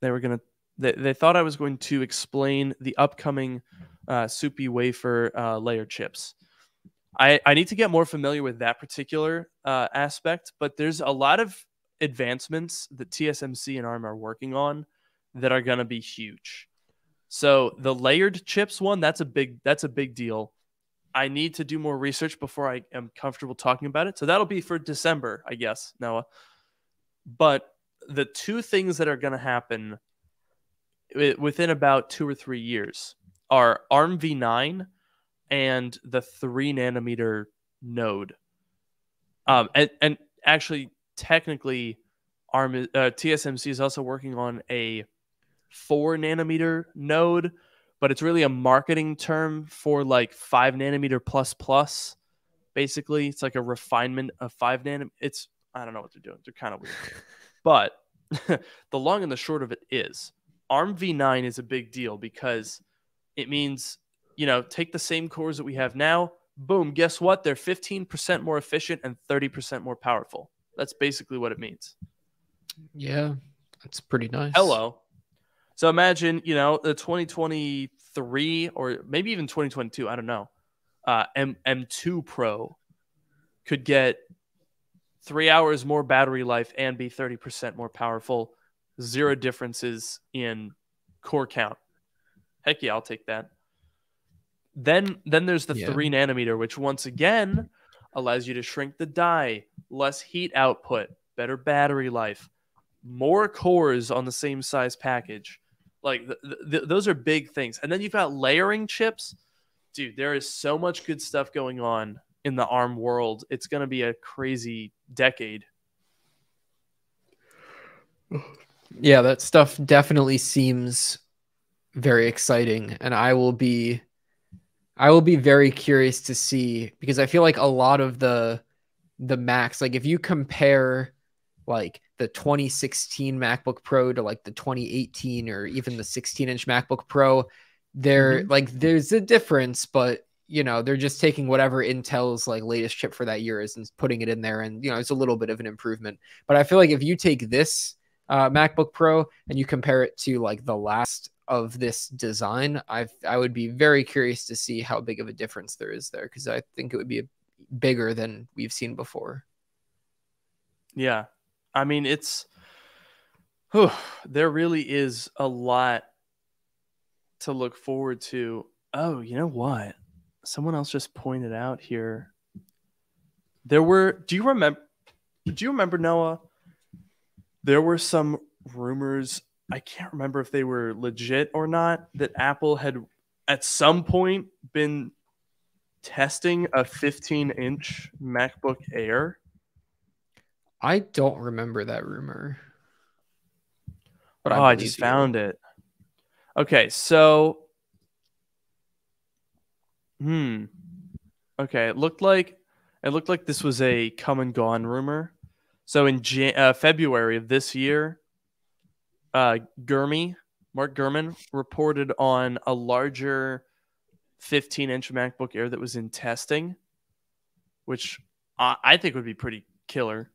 S1: they were gonna they, they thought I was going to explain the upcoming uh, soupy wafer uh, layer chips. I, I need to get more familiar with that particular uh, aspect, but there's a lot of advancements that TSMC and ARM are working on that are going to be huge. So the layered chips one, that's a big that's a big deal. I need to do more research before I am comfortable talking about it. So that'll be for December, I guess, Noah. But the two things that are going to happen within about two or three years are ARM v9 and the three nanometer node. Um, and, and actually, technically, ARM uh, TSMC is also working on a four nanometer node, but it's really a marketing term for like five nanometer plus plus. Basically, it's like a refinement of five nanometer. It's I don't know what they're doing. They're kind of weird, <laughs> but <laughs> the long and the short of it is ARM v9 is a big deal because it means you know take the same cores that we have now. Boom, guess what? They're 15% more efficient and 30% more powerful. That's basically what it means.
S2: Yeah, that's pretty nice.
S1: Hello. So imagine, you know, the 2023 or maybe even 2022, I don't know, uh, M- M2 Pro could get three hours more battery life and be 30% more powerful. Zero differences in core count. Heck yeah, I'll take that. Then, then there's the
S2: Yeah.
S1: three nanometer, which once again allows you to shrink the die, less heat output, better battery life, more cores on the same size package. Like th- th- those are big things. And then you've got layering chips. Dude, there is so much good stuff going on in the ARM world. It's going to be a crazy decade.
S2: Yeah, that stuff definitely seems very exciting and I will be I will be very curious to see because I feel like a lot of the the Macs like if you compare like the 2016 MacBook Pro to like the 2018 or even the 16 inch MacBook Pro there like there's a difference but you know they're just taking whatever Intel's like latest chip for that year is and putting it in there and you know it's a little bit of an improvement. But I feel like if you take this uh, MacBook Pro and you compare it to like the last of this design, I I would be very curious to see how big of a difference there is there because I think it would be bigger than we've seen before.
S1: Yeah. I mean, it's whew, there really is a lot to look forward to. Oh, you know what? Someone else just pointed out here. There were do you remember do you remember Noah? There were some rumors, I can't remember if they were legit or not, that Apple had at some point been testing a 15 inch MacBook Air.
S2: I don't remember that rumor.
S1: oh, I just found it. Okay, so hmm. Okay, it looked like it looked like this was a come and gone rumor. So in Jan- uh, February of this year, uh, Gurmy, Mark Gurman reported on a larger 15 inch MacBook Air that was in testing, which I, I think would be pretty killer.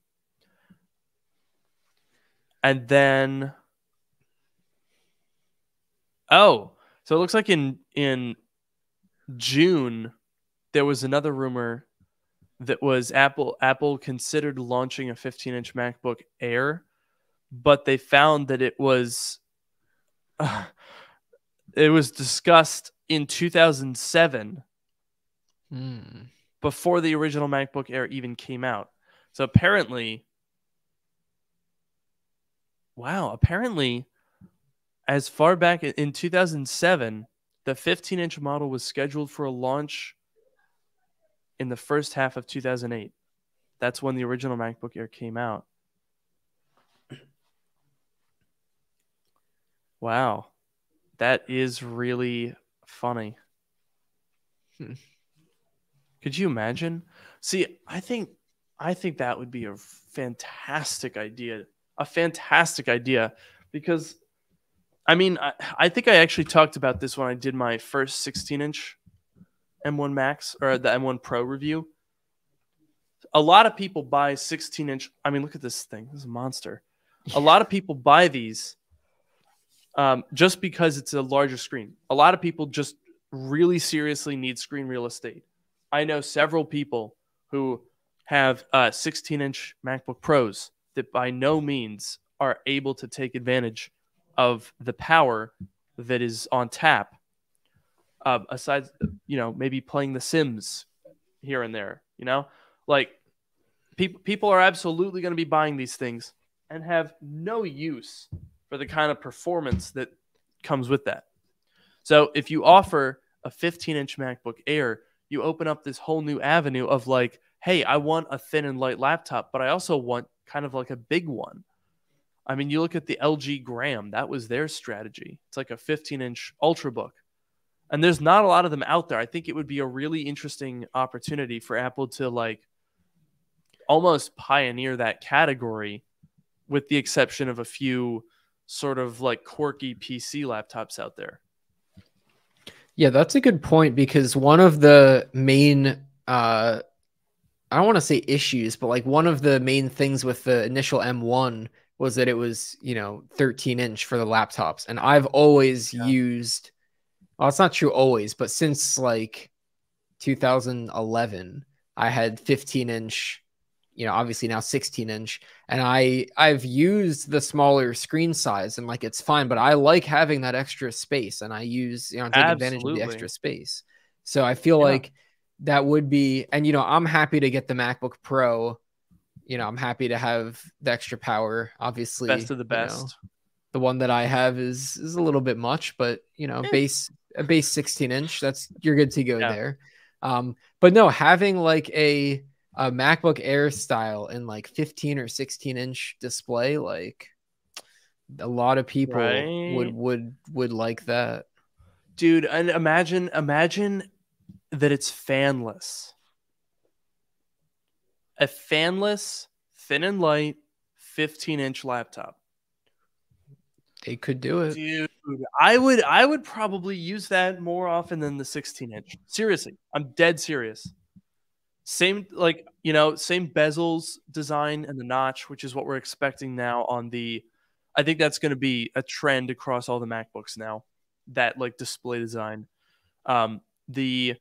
S1: And then Oh, so it looks like in in June there was another rumor that was Apple Apple considered launching a 15-inch MacBook Air, but they found that it was uh, <sighs> it was discussed in 2007
S2: Hmm.
S1: before the original MacBook Air even came out. So apparently Wow, apparently as far back in 2007, the 15 inch model was scheduled for a launch in the first half of 2008. That's when the original MacBook Air came out. Wow. That is really funny.
S2: Hmm.
S1: Could you imagine? See, I think I think that would be a fantastic idea. A fantastic idea because I mean, I, I think I actually talked about this when I did my first 16 inch M1 Max or the M1 Pro review. A lot of people buy 16 inch. I mean, look at this thing. This is a monster. A lot of people buy these um, just because it's a larger screen. A lot of people just really seriously need screen real estate. I know several people who have uh, 16 inch MacBook Pros that by no means are able to take advantage of the power that is on tap. Uh, aside, you know, maybe playing The Sims here and there, you know, like people people are absolutely going to be buying these things and have no use for the kind of performance that comes with that. So if you offer a 15 inch MacBook Air, you open up this whole new avenue of like, hey, I want a thin and light laptop, but I also want kind of like a big one. I mean, you look at the LG Gram, that was their strategy. It's like a 15 inch Ultrabook. And there's not a lot of them out there. I think it would be a really interesting opportunity for Apple to like almost pioneer that category with the exception of a few sort of like quirky PC laptops out there.
S2: Yeah, that's a good point because one of the main uh I don't want to say issues, but like one of the main things with the initial M1 was that it was, you know, 13 inch for the laptops. And I've always yeah. used well, it's not true always, but since like 2011, I had 15 inch you know obviously now 16 inch and i i've used the smaller screen size and like it's fine but i like having that extra space and i use you know take Absolutely. advantage of the extra space so i feel yeah. like that would be and you know i'm happy to get the macbook pro you know i'm happy to have the extra power obviously
S1: best of the best
S2: you know, the one that i have is is a little bit much but you know base a base 16 inch that's you're good to go yeah. there um but no having like a a MacBook Air style in like 15 or 16 inch display, like a lot of people right? would would would like that.
S1: Dude, and imagine imagine that it's fanless. A fanless, thin and light, 15 inch laptop.
S2: They could do it.
S1: Dude, I would I would probably use that more often than the 16 inch. Seriously, I'm dead serious. Same like you know, same bezels design and the notch, which is what we're expecting now on the. I think that's going to be a trend across all the MacBooks now. That like display design, um, the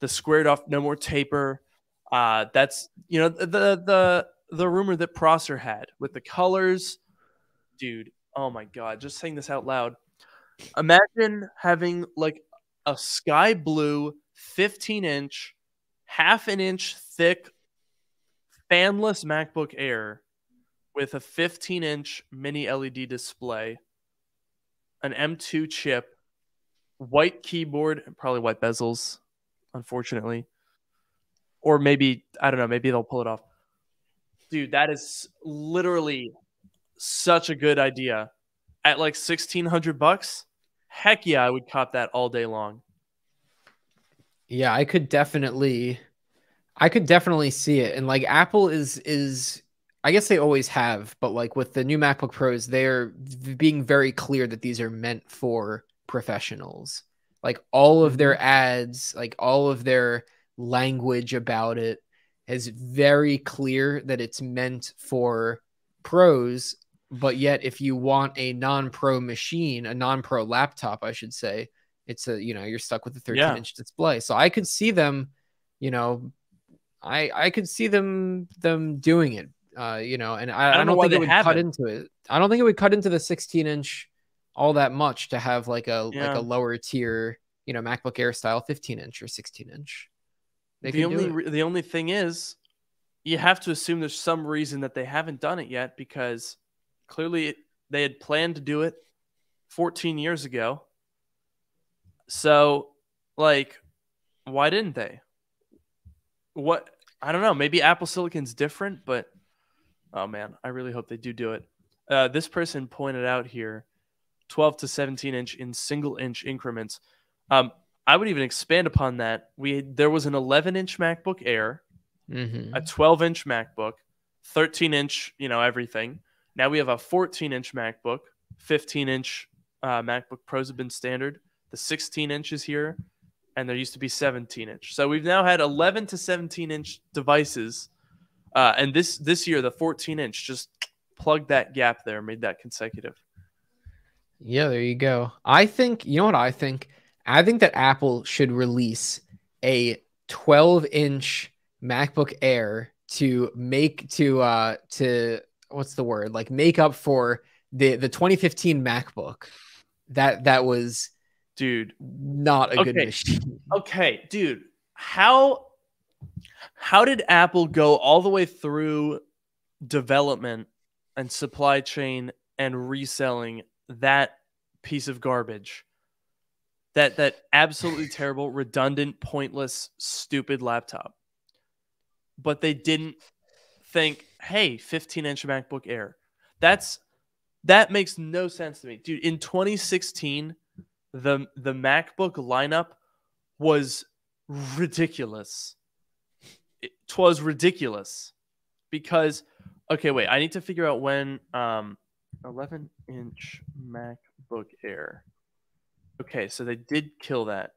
S1: the squared off, no more taper. Uh, that's you know the the the rumor that Prosser had with the colors, dude. Oh my god, just saying this out loud. Imagine having like a sky blue 15 inch half an inch thick fanless MacBook Air with a 15 inch mini LED display, an M2 chip, white keyboard, probably white bezels, unfortunately. Or maybe, I don't know, maybe they'll pull it off. Dude, that is literally such a good idea. At like 1600 bucks, heck yeah, I would cop that all day long.
S2: Yeah, I could definitely I could definitely see it. And like Apple is is I guess they always have, but like with the new MacBook Pros, they're being very clear that these are meant for professionals. Like all of their mm-hmm. ads, like all of their language about it is very clear that it's meant for pros, but yet if you want a non-pro machine, a non-pro laptop, I should say, it's a you know you're stuck with a 13 yeah. inch display. So i could see them you know i i could see them them doing it uh you know and i, I don't, I don't think it would cut into it. I don't think it would cut into the 16 inch all that much to have like a yeah. like a lower tier you know macbook air style 15 inch or 16 inch.
S1: They the only the only thing is you have to assume there's some reason that they haven't done it yet because clearly they had planned to do it 14 years ago so, like, why didn't they? What I don't know. Maybe Apple Silicon's different, but oh man, I really hope they do do it. Uh, this person pointed out here, 12 to 17 inch in single inch increments. Um, I would even expand upon that. We there was an 11 inch MacBook Air, mm-hmm. a 12 inch MacBook, 13 inch, you know everything. Now we have a 14 inch MacBook, 15 inch uh, MacBook Pros have been standard the 16 inches here, and there used to be 17 inch. So we've now had 11 to 17 inch devices, uh, and this this year the 14 inch just plugged that gap there, made that consecutive.
S2: Yeah, there you go. I think you know what I think. I think that Apple should release a 12 inch MacBook Air to make to uh to what's the word like make up for the the 2015 MacBook that that was
S1: dude
S2: not a okay. good machine
S1: okay dude how how did apple go all the way through development and supply chain and reselling that piece of garbage that that absolutely <laughs> terrible, redundant, pointless, stupid laptop. But they didn't think, hey, 15 inch MacBook Air. That's that makes no sense to me. Dude, in 2016, the the MacBook lineup was ridiculous. It was ridiculous because okay, wait, I need to figure out when um 11 inch MacBook Air. Okay, so they did kill that.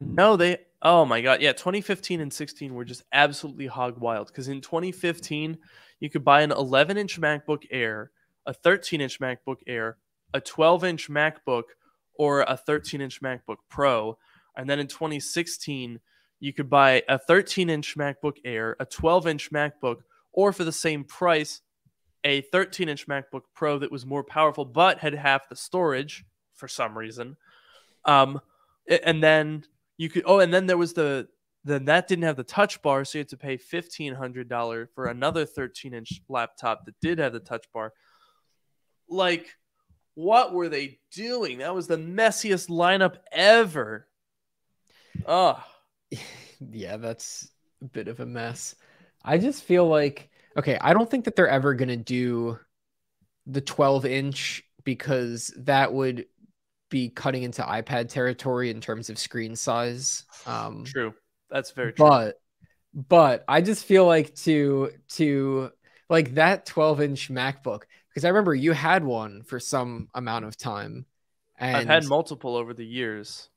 S1: No, they oh my god. Yeah, 2015 and 16 were just absolutely hog wild because in 2015 you could buy an 11 inch MacBook Air, a 13 inch MacBook Air, a 12 inch MacBook, or a 13 inch MacBook Pro. And then in 2016, you could buy a 13 inch MacBook Air, a 12 inch MacBook, or for the same price, a 13 inch MacBook Pro that was more powerful but had half the storage for some reason. Um, and then you could, oh, and then there was the, then that didn't have the touch bar. So you had to pay $1,500 for another 13 inch laptop that did have the touch bar. Like, what were they doing? That was the messiest lineup ever. Oh, <laughs>
S2: yeah, that's a bit of a mess. I just feel like okay, I don't think that they're ever going to do the 12 inch because that would be cutting into iPad territory in terms of screen size. Um,
S1: true. That's very true.
S2: But but I just feel like to to like that 12 inch MacBook because I remember you had one for some amount of time.
S1: And I've had multiple over the years.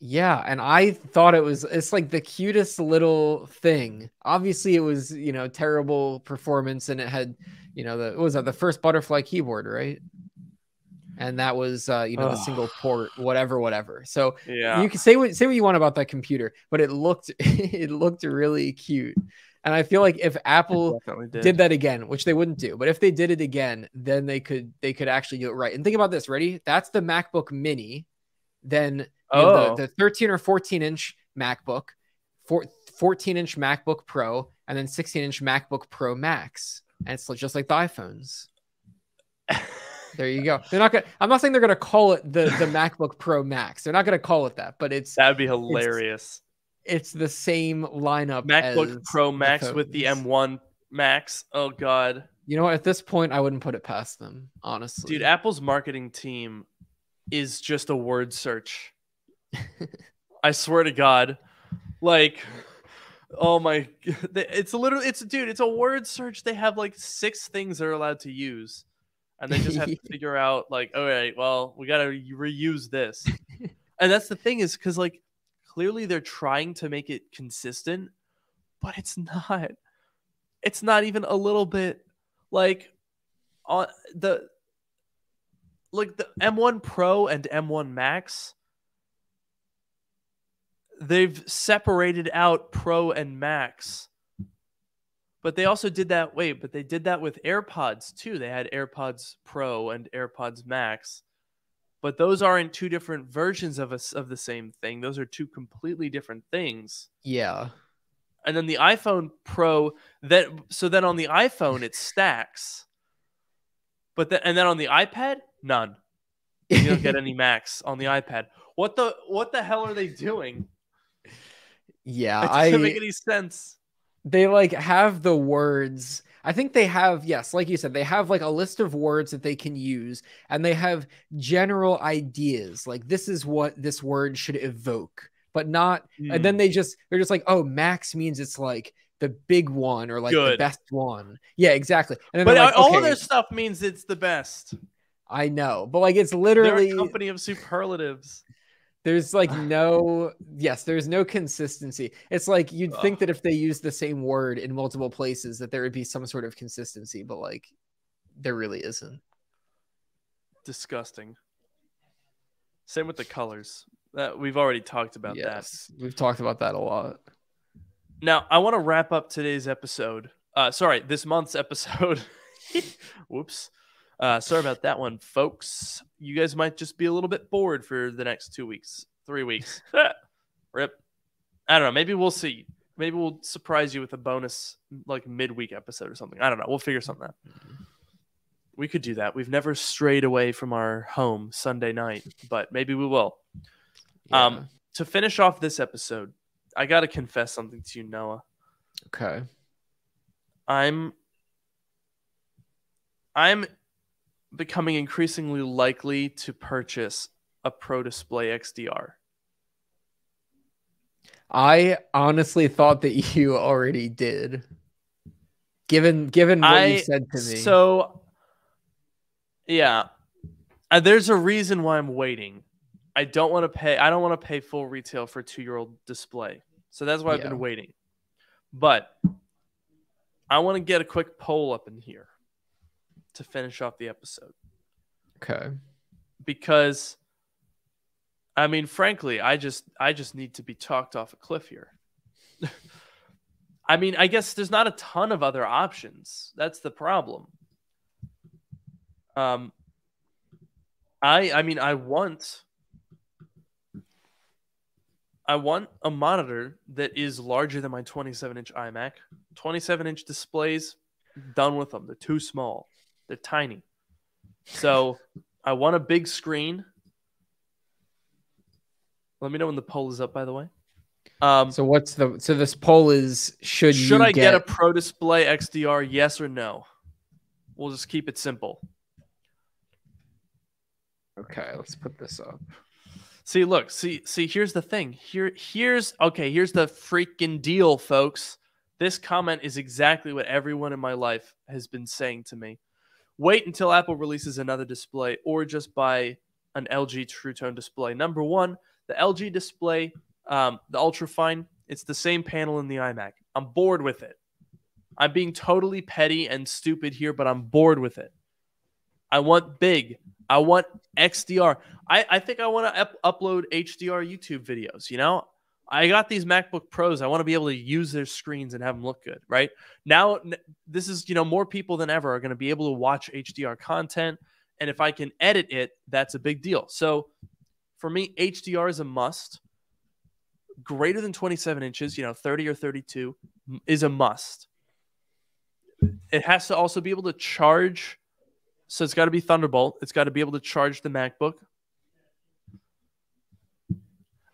S2: Yeah, and I thought it was it's like the cutest little thing. Obviously, it was you know terrible performance, and it had you know the was that the first butterfly keyboard, right? And that was uh, you know Ugh. the single port, whatever, whatever. So yeah, you can say what say what you want about that computer, but it looked <laughs> it looked really cute. And I feel like if Apple did. did. that again, which they wouldn't do, but if they did it again, then they could they could actually do it right. And think about this, ready? That's the MacBook Mini. Then oh. the, the 13 or 14 inch MacBook, 14 inch MacBook Pro, and then 16 inch MacBook Pro Max. And it's just like the iPhones. there you go. <laughs> They're not gonna. I'm not saying they're gonna call it the the <laughs> MacBook Pro Max. They're not gonna call it that, but it's
S1: that'd be hilarious.
S2: It's, the same lineup.
S1: MacBook Pro Max with the M1 Max. Oh God.
S2: You know? At this point, I wouldn't put it past them, honestly.
S1: Dude, Apple's marketing team is just a word search. <laughs> I swear to God, like, oh my, it's literally, it's dude, it's a word search. They have like six things they're allowed to use, and they just have to <laughs> figure out like, all right, well, we gotta reuse this, <laughs> and that's the thing is because like clearly they're trying to make it consistent, but it's <laughs> not. It's not even a little bit like on the like the M1 Pro and M1 Max they've separated out Pro and Max. But they also did that. Wait, but they did that with AirPods too. They had AirPods Pro and AirPods Max. But those aren't two different versions of us of the same thing. Those are two completely different things.
S2: Yeah.
S1: And then the iPhone Pro that so then on the iPhone it stacks. But then and then on the iPad, none. You don't get any <laughs> Max on the iPad. What the what the hell are they doing?
S2: Yeah, <laughs>
S1: it doesn't I, make any sense.
S2: They like have the words. I think they have, yes, like you said, they have like a list of words that they can use, and they have general ideas. Like this is what this word should evoke, but not. Mm. And then hmm. they just they're just like, oh, max means it's like the big one or like Good. the best one. Yeah, exactly.
S1: And but like, all okay, their stuff means it's the best.
S2: I know, but like it's literally
S1: a company of superlatives.
S2: There's like <sighs> no yes, there's no consistency. It's like you'd Ugh. think that if they use the same word in multiple places that there would be some sort of consistency, but like there really isn't.
S1: Disgusting. Same with the colors. That we've already talked about
S2: yes,
S1: that.
S2: We've talked about that a lot.
S1: Now, I want to wrap up today's episode. Uh sorry, this month's episode. <laughs> Whoops. Uh, sorry about that one, folks. You guys might just be a little bit bored for the next two weeks, three weeks. <laughs> Rip. I don't know. Maybe we'll see. Maybe we'll surprise you with a bonus like midweek episode or something. I don't know. We'll figure something out. We could do that. We've never strayed away from our home Sunday night, but maybe we will.
S2: Yeah.
S1: Um, to finish off this episode, I got to confess something to you, Noah.
S2: okay.
S1: I'm I'm becoming increasingly likely to purchase a Pro Display XDR.
S2: I honestly thought that you already did. Given given what
S1: I
S2: you said to me.
S1: so yeah, Uh, there's a reason why I'm waiting. I don't want to pay. I don't want to pay full retail for a two year old display, so that's why I've been waiting. But I want to get a quick poll up in here to finish off the episode.
S2: okay.
S1: because I mean, frankly, I just I just need to be talked off a cliff here. <laughs> I mean, I guess there's not a ton of other options. That's the problem. Um, I I mean, I want I want a monitor that is larger than my 27 inch iMac. 27 inch displays, done with them. They're too small. They're tiny. So I want a big screen. Let me know when the poll is up, by the way. Um,
S2: So what's the so this poll is should
S1: should
S2: you
S1: I get, a Pro Display XDR? Yes or no? We'll just keep it simple.
S2: Okay, let's put this up.
S1: See, look, see, see. Here's the thing. Here, here's okay. Here's the freaking deal, folks. This comment is exactly what everyone in my life has been saying to me. Wait until Apple releases another display, or just buy an LG True Tone display. Number one, the LG display, um, the ultra fine, it's the same panel in the iMac. I'm bored with it. I'm being totally petty and stupid here, but I'm bored with it. I want big. I want XDR. I, I think I want to up- upload HDR YouTube videos. You know, I got these MacBook Pros. I want to be able to use their screens and have them look good. Right now, this is you know more people than ever are going to be able to watch HDR content, and if I can edit it, that's a big deal. So for me, HDR is a must. Greater than 27 inches, you know, 30 or 32 is a must. It has to also be able to charge so it's got to be Thunderbolt. It's got to be able to charge the MacBook.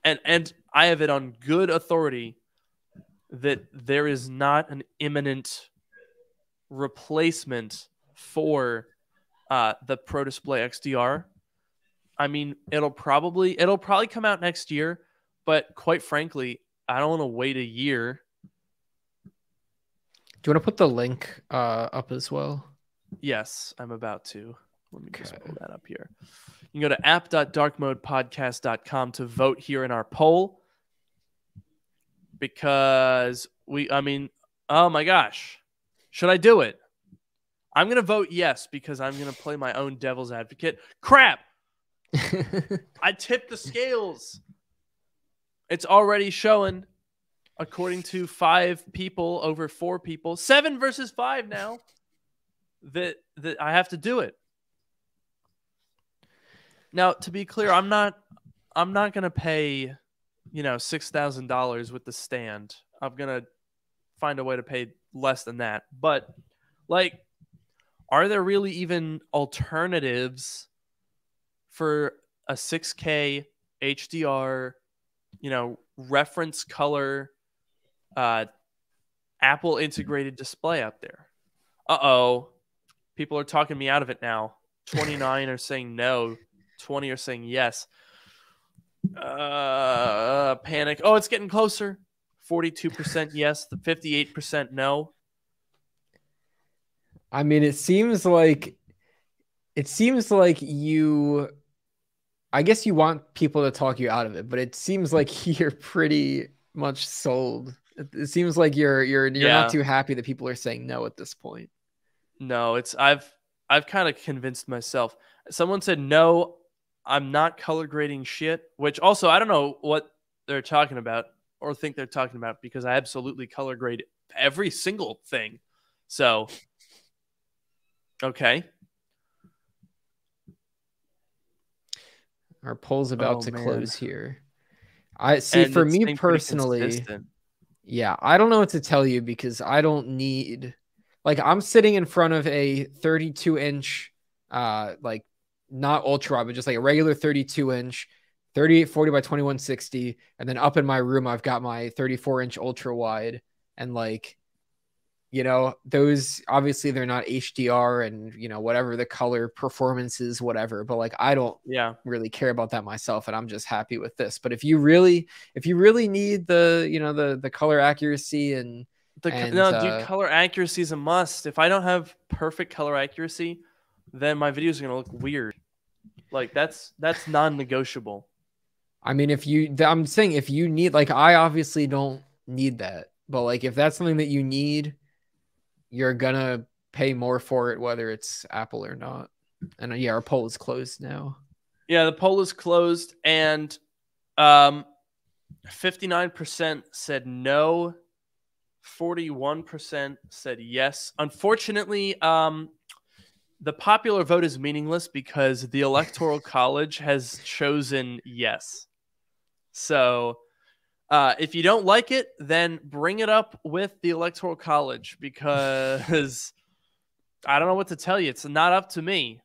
S1: And and I have it on good authority that there is not an imminent replacement for uh, the Pro Display XDR. I mean, it'll probably it'll probably come out next year, but quite frankly, I don't want to wait a year.
S2: Do you want to put the link uh, up as well?
S1: Yes, I'm about to. Let me just pull that up here. You can go to app.darkmodepodcast.com to vote here in our poll because we, I mean, oh my gosh, should I do it? I'm going to vote yes because I'm going to play my own devil's advocate. Crap! <laughs> I tipped the scales. It's already showing, according to five people over four people, seven versus five now, that that I have to do it. Now, to be clear, I'm not I'm not gonna pay, you know, six thousand dollars with the stand. I'm gonna find a way to pay less than that. But like, are there really even alternatives for a 6K HDR, you know, reference color, uh, Apple integrated display out there? Uh oh, people are talking me out of it now. <laughs> 29 are saying no, 20 are saying yes. Uh, panic. Oh, it's getting closer. 42% yes, the 58% no.
S2: I mean, it seems like it seems like you. I guess you want people to talk you out of it, but it seems like <laughs> you're pretty much sold. It, seems like you're you're you're
S1: Yeah.
S2: not too happy that people are saying no at this point.
S1: No, it's I've I've kind of convinced myself. Someone said no, I'm not color grading shit, which also I don't know what they're talking about or think they're talking about because I absolutely color grade every single thing. So okay.
S2: Our poll's about
S1: Oh,
S2: to
S1: man.
S2: close here. I see.
S1: And
S2: for me personally. Yeah, I don't know what to tell you because I don't need like I'm sitting in front of a 32 inch uh, like not ultra wide, but just like a regular 32 inch, 3840 by 2160. And then up in my room, I've got my 34 inch ultra wide. And like, you know, those obviously they're not HDR and, you know, whatever the color performances, whatever. But like, I don't
S1: Yeah.
S2: really care about that myself. And I'm just happy with this. But if you really, if you really need the, you know, the, the color accuracy and,
S1: The
S2: And,
S1: no,
S2: uh,
S1: dude, color accuracy is a must. If I don't have perfect color accuracy, then my videos are gonna look weird. Like that's that's non-negotiable.
S2: I mean, if you, I'm saying if you need, like, I obviously don't need that, but like, if that's something that you need, you're gonna pay more for it, whether it's Apple or not. And uh, yeah, our poll is closed now.
S1: Yeah, the poll is closed, and um, fifty-nine percent said no. Forty-one percent said yes. Unfortunately, um, the popular vote is meaningless because the Electoral <laughs> College has chosen yes. So, uh, if you don't like it, then bring it up with the Electoral College because <laughs> I don't know what to tell you. It's not up to me,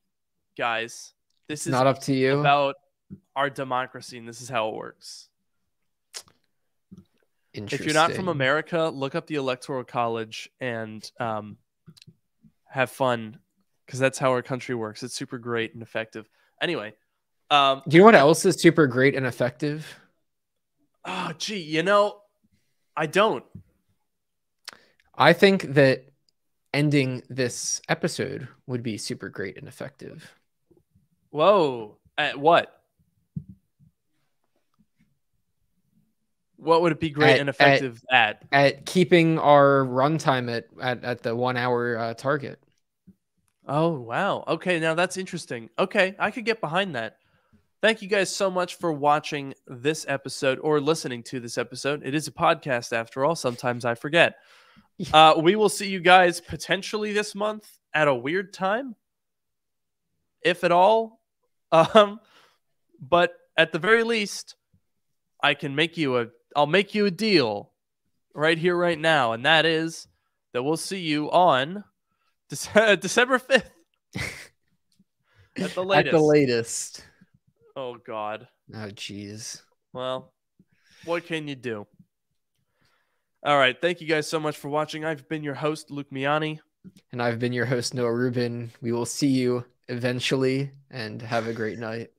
S1: guys. This is
S2: not up to you.
S1: about our democracy, and this is how it works. If you're not from America, look up the Electoral College and um, have fun because that's how our country works. It's super great and effective. Anyway, um,
S2: Do you know what else is super great and effective?
S1: oh, gee, you know, I don't.
S2: I think that ending this episode would be super great and effective.
S1: Whoa, at what? What would it be great
S2: At-
S1: and
S2: at-
S1: effective at?
S2: At keeping our runtime at, at, at the one hour uh, target.
S1: Oh, wow. Okay, now that's interesting. Okay, I could get behind that. Thank you guys so much for watching this episode or listening to this episode. It is a podcast after all. Sometimes I forget. <laughs> Uh, we will see you guys potentially this month at a weird time, if at all. Um, but at the very least, I can make you a I'll make you a deal right here, right now, and that is that we'll see you on Dece- <laughs> December fifth. <laughs> at the latest.
S2: At the latest.
S1: oh God.
S2: Oh, jeez.
S1: Well, what can you do? All right. Thank you guys so much for watching. I've been your host, Luke Miani.
S2: And I've been your host, Noah Rubin. We will see you eventually and have a great night.